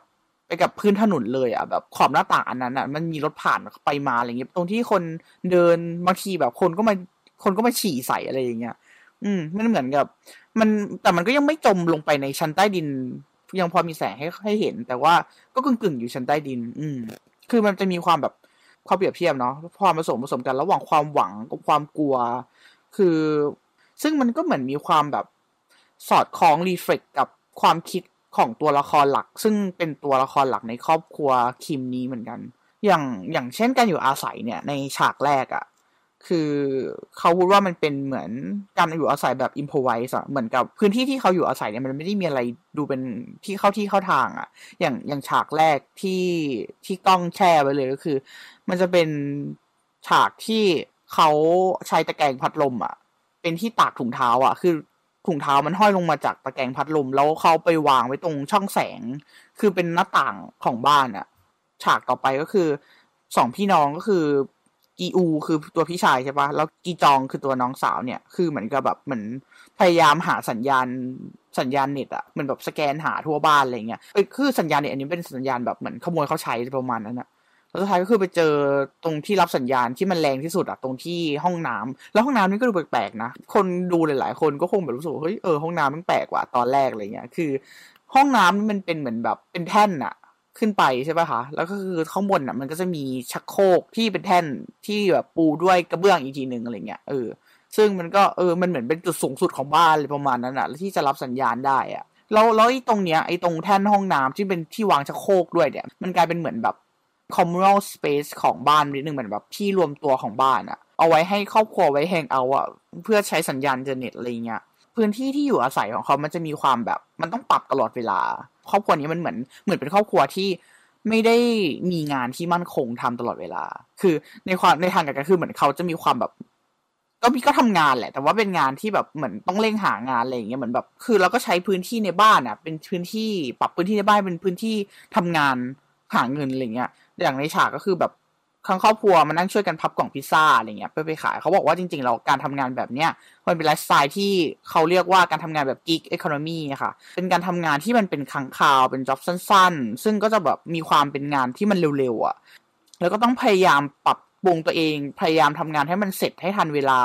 ไปกับพื้นถนนเลยอะแบบขอบหน้าต่างอันนั้นอะมันมีรถผ่านไปมาอะไรเงี้ยตรงที่คนเดินบางทีแบบคนก็มาคนก็มาฉี่ใส่อะไรอย่างเงี้ยอืมมันเหมือนกับ มันแต่มันก็ยังไม่จมลงไปในชั้นใต้ดิน ยังพอมีแสงให้ให้เห็น แต่ว่าก็กึ่งๆอยู่ชั้นใต้ดิน อืมคือมันจะมีความแบบ ความเปรียบเทียบเนาะความผสมผสมกันระหว่างความหวังกับความกลัว คือ ซึ่งมันก็เหมือนมีความแบบสอดคล้องรีเฟล็กกับความคิดของตัวละครหลัก ซึ่งเป็นตัวละครหลักในครอบครัวคิมนี้เหมือนกัน อย่างอย่างเช่นการอยู่อาศัยเนี่ยในฉากแรกอะ่ะ คือเขาพูดว่ามันเป็นเหมือนการอยู่อาศัยแบบอิมพอไวส์อะเหมือนกับพื้นที่ที่เขาอยู่อาศัยเนี่ยมันไม่ได้มีอะไรดูเป็นที่เข้าที่เข้าทางอะอย่างอย่างฉากแรกที่ที่กล้องแช่ไว้เลยก็คือ มันจะเป็นฉากที่เขาใช้ตะแกรงพัดลมอะเป็นที่ตากถุงเท้าอะคือถุงเท้ามันห้อยลงมาจากตะแกรงพัดลม แล้วเขาไปวางไว้ตรงช่องแสง คือเป็นหน้าต่างของบ้านอะฉากต่อไปก็คือสองพี่น้องก็คือ กีอูคือตัวพี่ชายใช่ปะแล้วกีจองคือตัวน้องสาวเนี่ย คือเหมือนกับแบบเหมือนพยายามหาสัญญาณสัญญาณเน็ตอะเหมือนแบบสแกนหาทั่วบ้านอะไรเงี้ยเอ้ยคือสัญญาณเน็ตอันนี้เป็นสัญญาณแบบเหมือนขโมยเขาใช้ประมาณนั้นอะแล้วสุดท้ายก็คือไปเจอตรงที่รับสัญญาณที่มันแรงที่สุดอะตรงที่ห้องน้ำแล้วห้องน้ำนี่ก็ดูแปลกๆนะ คนดูหลายๆคนก็คงแบบรู้สึกเฮ้ยเออห้องน้ำมันแปลกกว่าตอนแรกอะไรเงี้ยคือ ห้องน้ำนี่มันเป็นเหมือนแบบเป็นแท่นอะ ขึ้นไปใช่ป่ะคะ แล้วก็คือข้างบนอะ มันก็จะมีชักโครกที่เป็นแท่นที่แบบปูด้วยกระเบื้องอีกทีหนึ่งอะไรเงี้ย เออ ซึ่งมันก็เออ มันเหมือนเป็นจุดสูงสุดของบ้านเลยประมาณนั้นอะ ที่จะรับสัญญาณได้อะ แล้วแล้วไอ้ตรงเนี้ย ไอ้ตรงแท่นห้องน้ำที่เป็นที่วางชักโครกด้วยเนี่ย มันกลายเป็นเหมือนแบบ communal space ของบ้านนิดนึงเหมือนแบบที่รวมตัวของบ้านอะ เอาไว้ให้ครอบครัวไว้แฮงเอาอะ เพื่อใช้สัญญาณเทอร์เน็ตอะไรเงี้ย พื้นที่ที่อยู่อาศัยของเขามันจะมีความแบบ มันต้องปรับตลอดเวลา ครอบครัวนี้มันเหมือนเหมือนเป็นครอบครัวที่ไม่ได้มีงานที่มั่นคงทำตลอดเวลา คือในความในทางกลับกันคือเหมือนเขาจะมีความแบบ ก็มีก็ทำงานแหละ แต่ว่าเป็นงานที่แบบเหมือนต้องเร่งหางานอะไรอย่างเงี้ยเหมือนแบบ คือเราก็ใช้พื้นที่ในบ้านอะ เป็นพื้นที่ปรับพื้นที่ในบ้านเป็นพื้นที่ทำงานหาเงินอะไรเงี้ย อย่างในฉากก็คือแบบ ทั้งครอบครัวมานั่งช่วยกันพับกล่องพิซซ่าอะไรเงี้ยเพื่อไปขายเขาบอกว่าจริงๆเราการทำงานแบบเนี้ยมันเป็นไลฟ์สไตล์ที่เขาเรียกว่าการทำงานแบบ gig economy อะค่ะเป็นการทำงานที่มันเป็นครั้งคราวเป็นจ็อบสั้น ๆ ซึ่งก็จะแบบมีความเป็นงานที่มันเร็วๆอะแล้วก็ต้องพยายามปรับปรุงตัวเองพยายามทำงานให้มันเสร็จให้ทันเวลา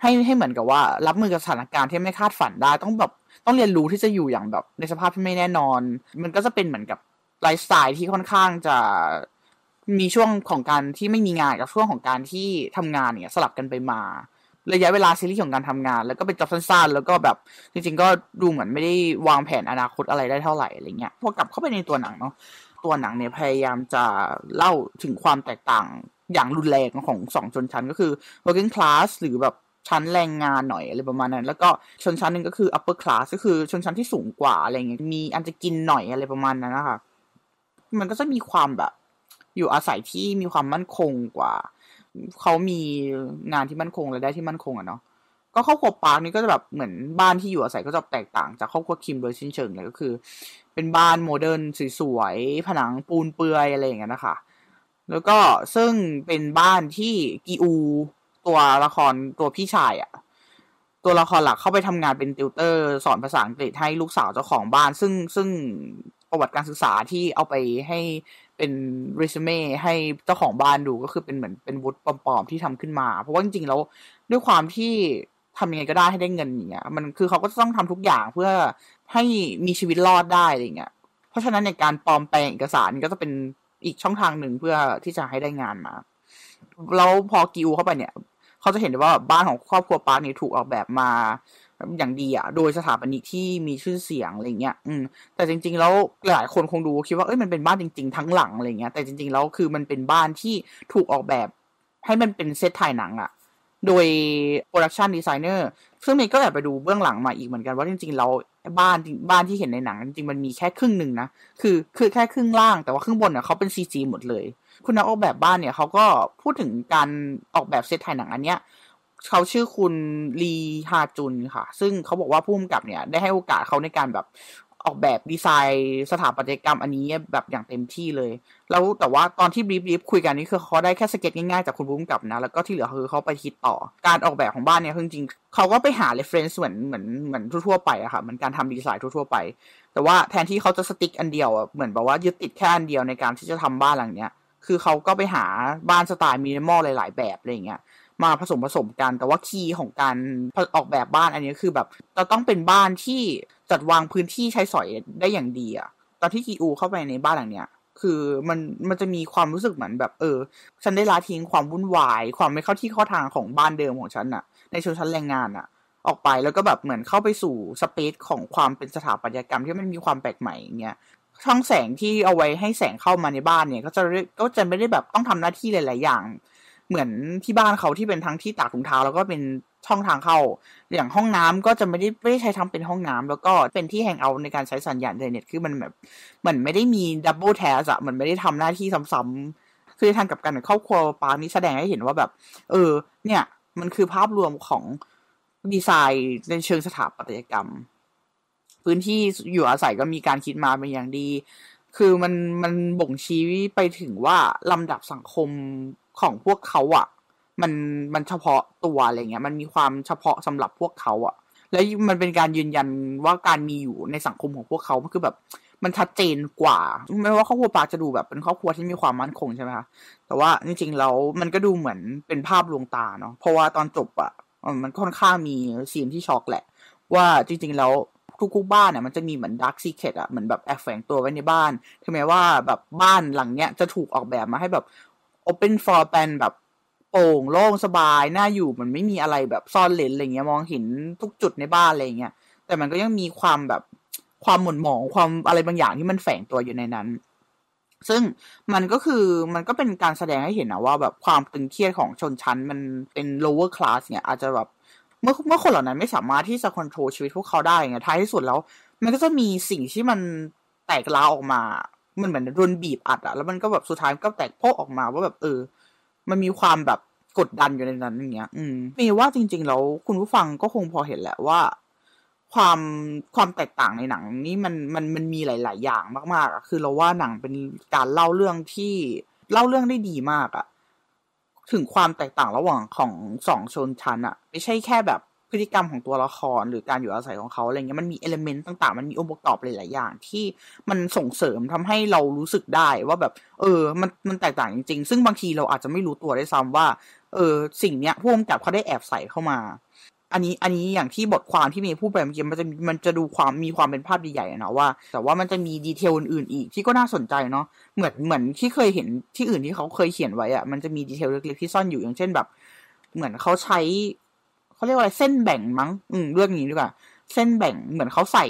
ให้ให้เหมือนกับว่า รับมือกับสถานการณ์ที่ไม่คาดฝันได้ ต้องแบบต้องเรียนรู้ที่จะอยู่อย่างแบบในสภาพที่ไม่แน่นอน มันก็จะเป็นเหมือนกับไลฟ์สไตล์ที่ค่อนข้างจะ มีช่วงของการที่ไม่มีงานกับช่วงของการที่ทำงานเนี่ยสลับกันไปมา ระยะเวลาซีรีส์ของการทำงาน แล้วก็เป็นจ็อบสั้นๆ แล้วก็แบบจริง ๆ ก็ดูเหมือนไม่ได้วางแผนอนาคตอะไรได้เท่าไหร่อะไรเงี้ยพอกลับเข้าไปในตัวหนังเนาะตัวหนังเนี่ยพยายามจะเล่าถึงความแตกต่างอย่างรุนแรงของสองชนชั้นก็คือ working class หรือแบบชั้นแรงงานหน่อยอะไรประมาณนั้น แล้วก็ชนชั้นหนึ่งก็คือ upper class ก็คือชนชั้นที่สูงกว่าอะไรเงี้ยมีอันจะกินหน่อยอะไรประมาณนั้นนะคะมันก็จะมีความแบบ อยู่อาศัยที่มีความมั่นคงกว่า เขามีงานที่มั่นคงรายได้ที่มั่นคงอะเนาะก็ครอบครัวปาร์คนี่ก็จะแบบเหมือนบ้านที่อยู่อาศัยก็จะแตกต่างจากครอบครัวคิมโดยสิ้นเชิงเลยก็คือ เป็นบ้าน modern สวยๆผนังปูนเปลือยอะไรอย่างเงี้ยนะคะ แล้วก็ซึ่งเป็นบ้านที่กีอู ตัวละครตัวพี่ชายอะตัวละครหลักเข้าไปทำงานเป็นติวเตอร์ สอนภาษาอังกฤษให้ลูกสาวเจ้าของบ้าน ซึ่งซึ่งประวัติการศึกษาที่เอาไปให้ เป็นเรซูเม่ให้เจ้าของบ้านดูก็คือเป็นเหมือนเป็นวุฒิปลอมๆที่ทำขึ้นมา เพราะว่าจริงๆแล้วด้วยความที่ทำยังไงก็ได้ให้ได้เงินอย่างเงี้ยมันคือเขาก็ต้องทำทุกอย่างเพื่อให้มีชีวิตรอดได้อะไรเงี้ยเพราะฉะนั้นในการปลอมแปลงเอกสารก็จะเป็นอีกช่องทางหนึ่งเพื่อที่จะให้ได้งานมาแล้วพอกิวเข้าไปเนี่ย เขาจะเห็นได้ว่าบ้านของครอบครัวปาร์คนี่ถูกออกแบบมา อย่างดีอะ โดยสถาปนิกที่มีชื่อเสียงอะไรเงี้ย อืม แต่จริง ๆ แล้วหลายคนคงดูคิดว่า เอ้ย มันเป็นบ้านจริง ๆ ทั้งหลังอะไรเงี้ย แต่จริง ๆ แล้วคือมันเป็นบ้านที่ถูกออกแบบให้มันเป็นเซตถ่ายหนังอะ โดย production designer ซึ่งเมย์ก็แอบไปดูเบื้องหลังมาอีกเหมือนกันว่าจริงๆแล้วบ้านบ้านที่เห็นในหนัง จริงๆ มันมีแค่ครึ่งหนึ่งนะ คือคือแค่ครึ่งล่าง แต่ว่าครึ่งบนเนี่ยเขาเป็น CG หมดเลย คุณนักออกแบบบ้านเนี่ยเขาก็พูดถึงการออกแบบเซตถ่ายหนังอันเนี้ย เขาชื่อคุณลีฮาจุนค่ะ ซึ่งเขาบอกว่าผู้กำกับเนี่ย ได้ให้โอกาสเขาในการแบบออกแบบดีไซน์สถาปัตยกรรมอันนี้แบบอย่างเต็มที่เลย แล้วแต่ว่าตอนที่ brief brief คุยกันนี่คือเขาได้แค่สเก็ตง่ายๆจากคุณผู้กำกับนะ แล้วก็ที่เหลือคือเขาไปคิดต่อ การออกแบบของบ้านเนี่ยจริงๆเขาก็ไปหา reference เหมือนเหมือนเหมือนทั่วๆไปอะค่ะเหมือนการทำดีไซน์ทั่วๆไป แต่ว่าแทนที่เขาจะ stick อันเดียวเหมือนแบบว่ายึดติดแค่อันเดียวในการที่จะทำบ้านหลังเนี้ยคือเขาก็ไปหาบ้านสไตล์มินิมอลหลาย ๆ แบบอะไรเงี้ย มาผสมผสมกัน แต่ว่าคีย์ของการออกแบบบ้านอันนี้คือแบบจะต้องเป็นบ้านที่จัดวางพื้นที่ใช้สอยได้อย่างดีอะตอนที่กีอูเข้าไปในบ้านหลังเนี้ยคือมันมันจะมีความรู้สึกเหมือนแบบ เออ ฉันได้ละทิ้งความวุ่นวาย ความไม่เข้าที่เข้าทางของบ้านเดิมของฉันอะในชนชั้นแรงงานอะออกไปแล้วก็แบบเหมือนเข้าไปสู่สเปซของความเป็นสถาปัตยกรรมที่มันมีความแปลกใหม่อย่างเงี้ยช่องแสงที่เอาไว้ให้แสงเข้ามาในบ้านเนี่ย ก็จะก็จะไม่ได้แบบต้องทำหน้าที่หลาย ๆ อย่าง เหมือนที่บ้านเขาที่เป็นทั้งที่ตากถุงเท้าแล้วก็เป็นช่องทางเข้า อย่างห้องน้ำก็จะไม่ได้ไม่ได้ใช้ทำเป็นห้องน้ำแล้วก็เป็นที่แห่งเดียวในการใช้สัญญาณอินเทอร์เน็ตคือมันแบบเหมือนไม่ได้มี double task อะมันไม่ได้ทำหน้าที่ซ้ำๆคือต่างกับครอบครัวปาร์คนี้แสดงให้เห็นว่าแบบ เออ เนี่ย มันคือภาพรวมของดีไซน์ในเชิงสถาปัตยกรรม พื้นที่อยู่อาศัยก็มีการคิดมาเป็นอย่างดี คือมันมันบ่งชี้ไปถึงว่าลำดับสังคม ของพวกเขาอะ่ะ มันมันเฉพาะตัวอะไรเงี้ย มันมีความเฉพาะสำหรับพวกเขาอะ่ะ แล้วมันเป็นการยืนยันว่าการมีอยู่ในสังคมของพวกเขามันคือแบบมันชัดเจนกว่าไม่ว่าครอบครัวปาจะดูแบบเป็นครอบครัวที่มีความมั่นคงใช่ไหมคะแต่ว่าจริงๆแล้วมันก็ดูเหมือนเป็นภาพลวงตาเนาะเพราะว่าตอนจบอะมันค่อนข้างมี scene ที่ช็อกแหละ ว่าจริงๆแล้วทุกๆบ้านเนี่ยมันจะมีเหมือน dark secret อะเหมือนแบบแอบแฝงตัวไว้ในบ้านถึงแม้ว่าแบบบ้านหลังเนี้ยจะถูกออกแบบมาให้แบบ open floor plan แบบโปร่งโล่งสบายน่าอยู่มันไม่มีอะไรแบบซ่อนเร้นอะไรเงี้ยมองเห็นทุกจุดในบ้านอะไรเงี้ยแต่มันก็ยังมีความแบบความหม่นหมองความอะไรบางอย่างที่มันแฝงตัวอยู่ในนั้น ซึ่งมันก็คือมันก็เป็นการแสดงให้เห็นนะว่าแบบความตึงเครียดของชนชั้นมันเป็น lower class เนี่ยอาจจะแบบเมื่อเมื่อคนเหล่านั้นไม่สามารถที่จะควบคุมชีวิตพวกเขาได้ไงท้ายที่สุดแล้ว มันก็จะมีสิ่งที่มันแตกร้าออกมา มันเหมือนโดนบีบอัดอะแล้วมันก็แบบสุดท้ายก็แตกโพกออกมาว่าแบบเออ มันมีความแบบกดดันอยู่ในนั้นอย่างเงี้ย อืมมีว่าจริง ๆ แล้วคุณผู้ฟังก็คงพอเห็นแหละว่า ความความแตกต่างในหนังนี้มันมันมันมีหลาย ๆ อย่างมากๆอะคือเราว่าหนังเป็นการเล่าเรื่องที่เล่าเรื่องได้ดีมากอะถึงความแตกต่างระหว่างของสองชนชั้นอะไม่ใช่แค่แบบ พฤติกรรมของตัวละครหรือการอยู่อาศัยของเขาอะไรเงี้ยมันมีเอลเมนต์ต่างๆ มันมีองค์ประกอบหลายๆอย่าง ที่มันส่งเสริมทำให้เรารู้สึกได้ว่าแบบ เออ มันมันแตกต่างจริงๆ ซึ่งบางทีเราอาจจะไม่รู้ตัวได้ซ้ำว่า เออ สิ่งเนี้ยผู้กำกับเขาได้แอบใส่เข้ามา อันนี้อันนี้อย่างที่บทความที่เมย์พูดไปเมื่อกี้มันจะมันจะดูความมีความเป็นภาพใหญ่ๆนะว่า แต่ว่ามันจะมีดีเทลอื่นๆอีกที่ก็น่าสนใจเนาะเหมือนเหมือนที่เคยเห็นที่อื่นที่เขาเคยเขียนไว้อะมันจะมีดีเทลเล็กๆที่ซ่อนอยู่อย่างเช่นแบบ เหมือนเขาใช้ เขาเรียกว่าอะไรเส้นแบ่งมั้ง อืมเรื่องนี้ดีกว่า เส้นแบ่งเหมือนเขาใส่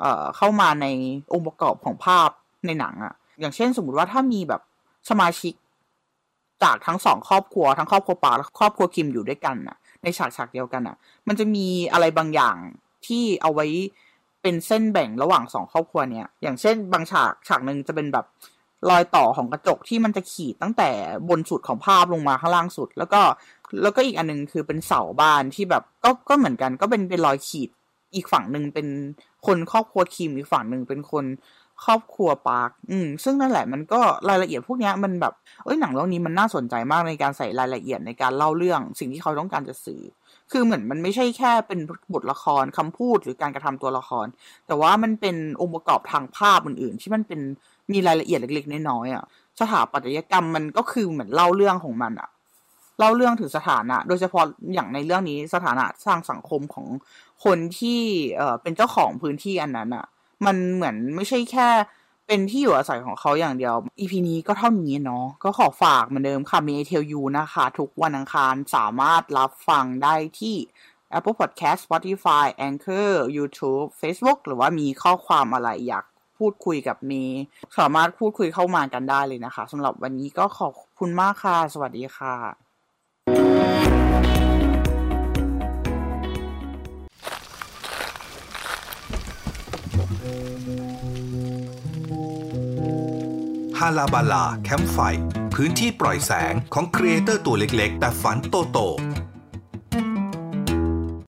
เอ่อเข้ามาในองค์ประกอบของภาพในหนังอะอย่างเช่นสมมติว่าถ้ามีแบบสมาชิก จากทั้งสองครอบครัวทั้งครอบครัวปาและครอบครัวคิมอยู่ด้วยกันน่ะในฉากฉากเดียวกันอะมันจะมีอะไรบางอย่างที่เอาไว้เป็นเส้นแบ่งระหว่างสองครอบครัวเนี่ย อย่างเช่น บางฉากฉากหนึ่งจะเป็นแบบรอยต่อของกระจกที่มันจะขีดตั้งแต่บนสุดของภาพลงมาข้างล่างสุด แล้วก็ แล้วก็อีกอันนึงคือเป็นเสาบ้านที่แบบก็ก็เหมือนกัน ก็เป็นเป็นรอยขีด อีกฝั่งหนึ่งเป็นคนครอบครัวคิมอีกฝั่งหนึ่งเป็นคนครอบครัวปาร์คอืม ซึ่งนั่นแหละมันก็รายละเอียดพวกนี้มันแบบ เอ้ยหนังเรื่องนี้มันน่าสนใจมากในการใส่รายละเอียดในการเล่าเรื่อง สิ่งที่เขาต้องการจะสื่อ คือเหมือนมันไม่ใช่แค่เป็นบทละครคำพูดหรือการกระทำตัวละคร แต่ว่ามันเป็นองค์ประกอบทางภาพอื่น ๆ ที่มันเป็นมีรายละเอียดเล็ก ๆ น้อยๆอะ สถาปัตยกรรมมันก็คือเหมือนเล่าเรื่องของมันอะ เล่าเรื่องถึงสถานะ โดยเฉพาะอย่างในเรื่องนี้สถานะสร้างสังคมของคนที่เอ่อเป็นเจ้าของพื้นที่อันนั้นอะมันเหมือนไม่ใช่แค่เป็นที่อยู่อาศัยของเขาอย่างเดียว EP นี้ก็เท่านี้เนาะ ก็ขอฝากเหมือนเดิมค่ะ มีเทลยูนะคะ ทุกวันอังคารสามารถรับฟังได้ที่ Apple Podcast Spotify Anchor YouTube Facebook หรือว่ามีข้อความอะไรอยากพูดคุยกับเมย์สามารถพูดคุยเข้ามากันได้เลยนะคะสำหรับวันนี้ก็ขอบคุณมากค่ะ สวัสดีค่ะ ฮาลาบาลาแคมป์ไฟ พื้นที่ปล่อยแสงของครีเอเตอร์ตัวเล็กๆ แต่ฝันโตโต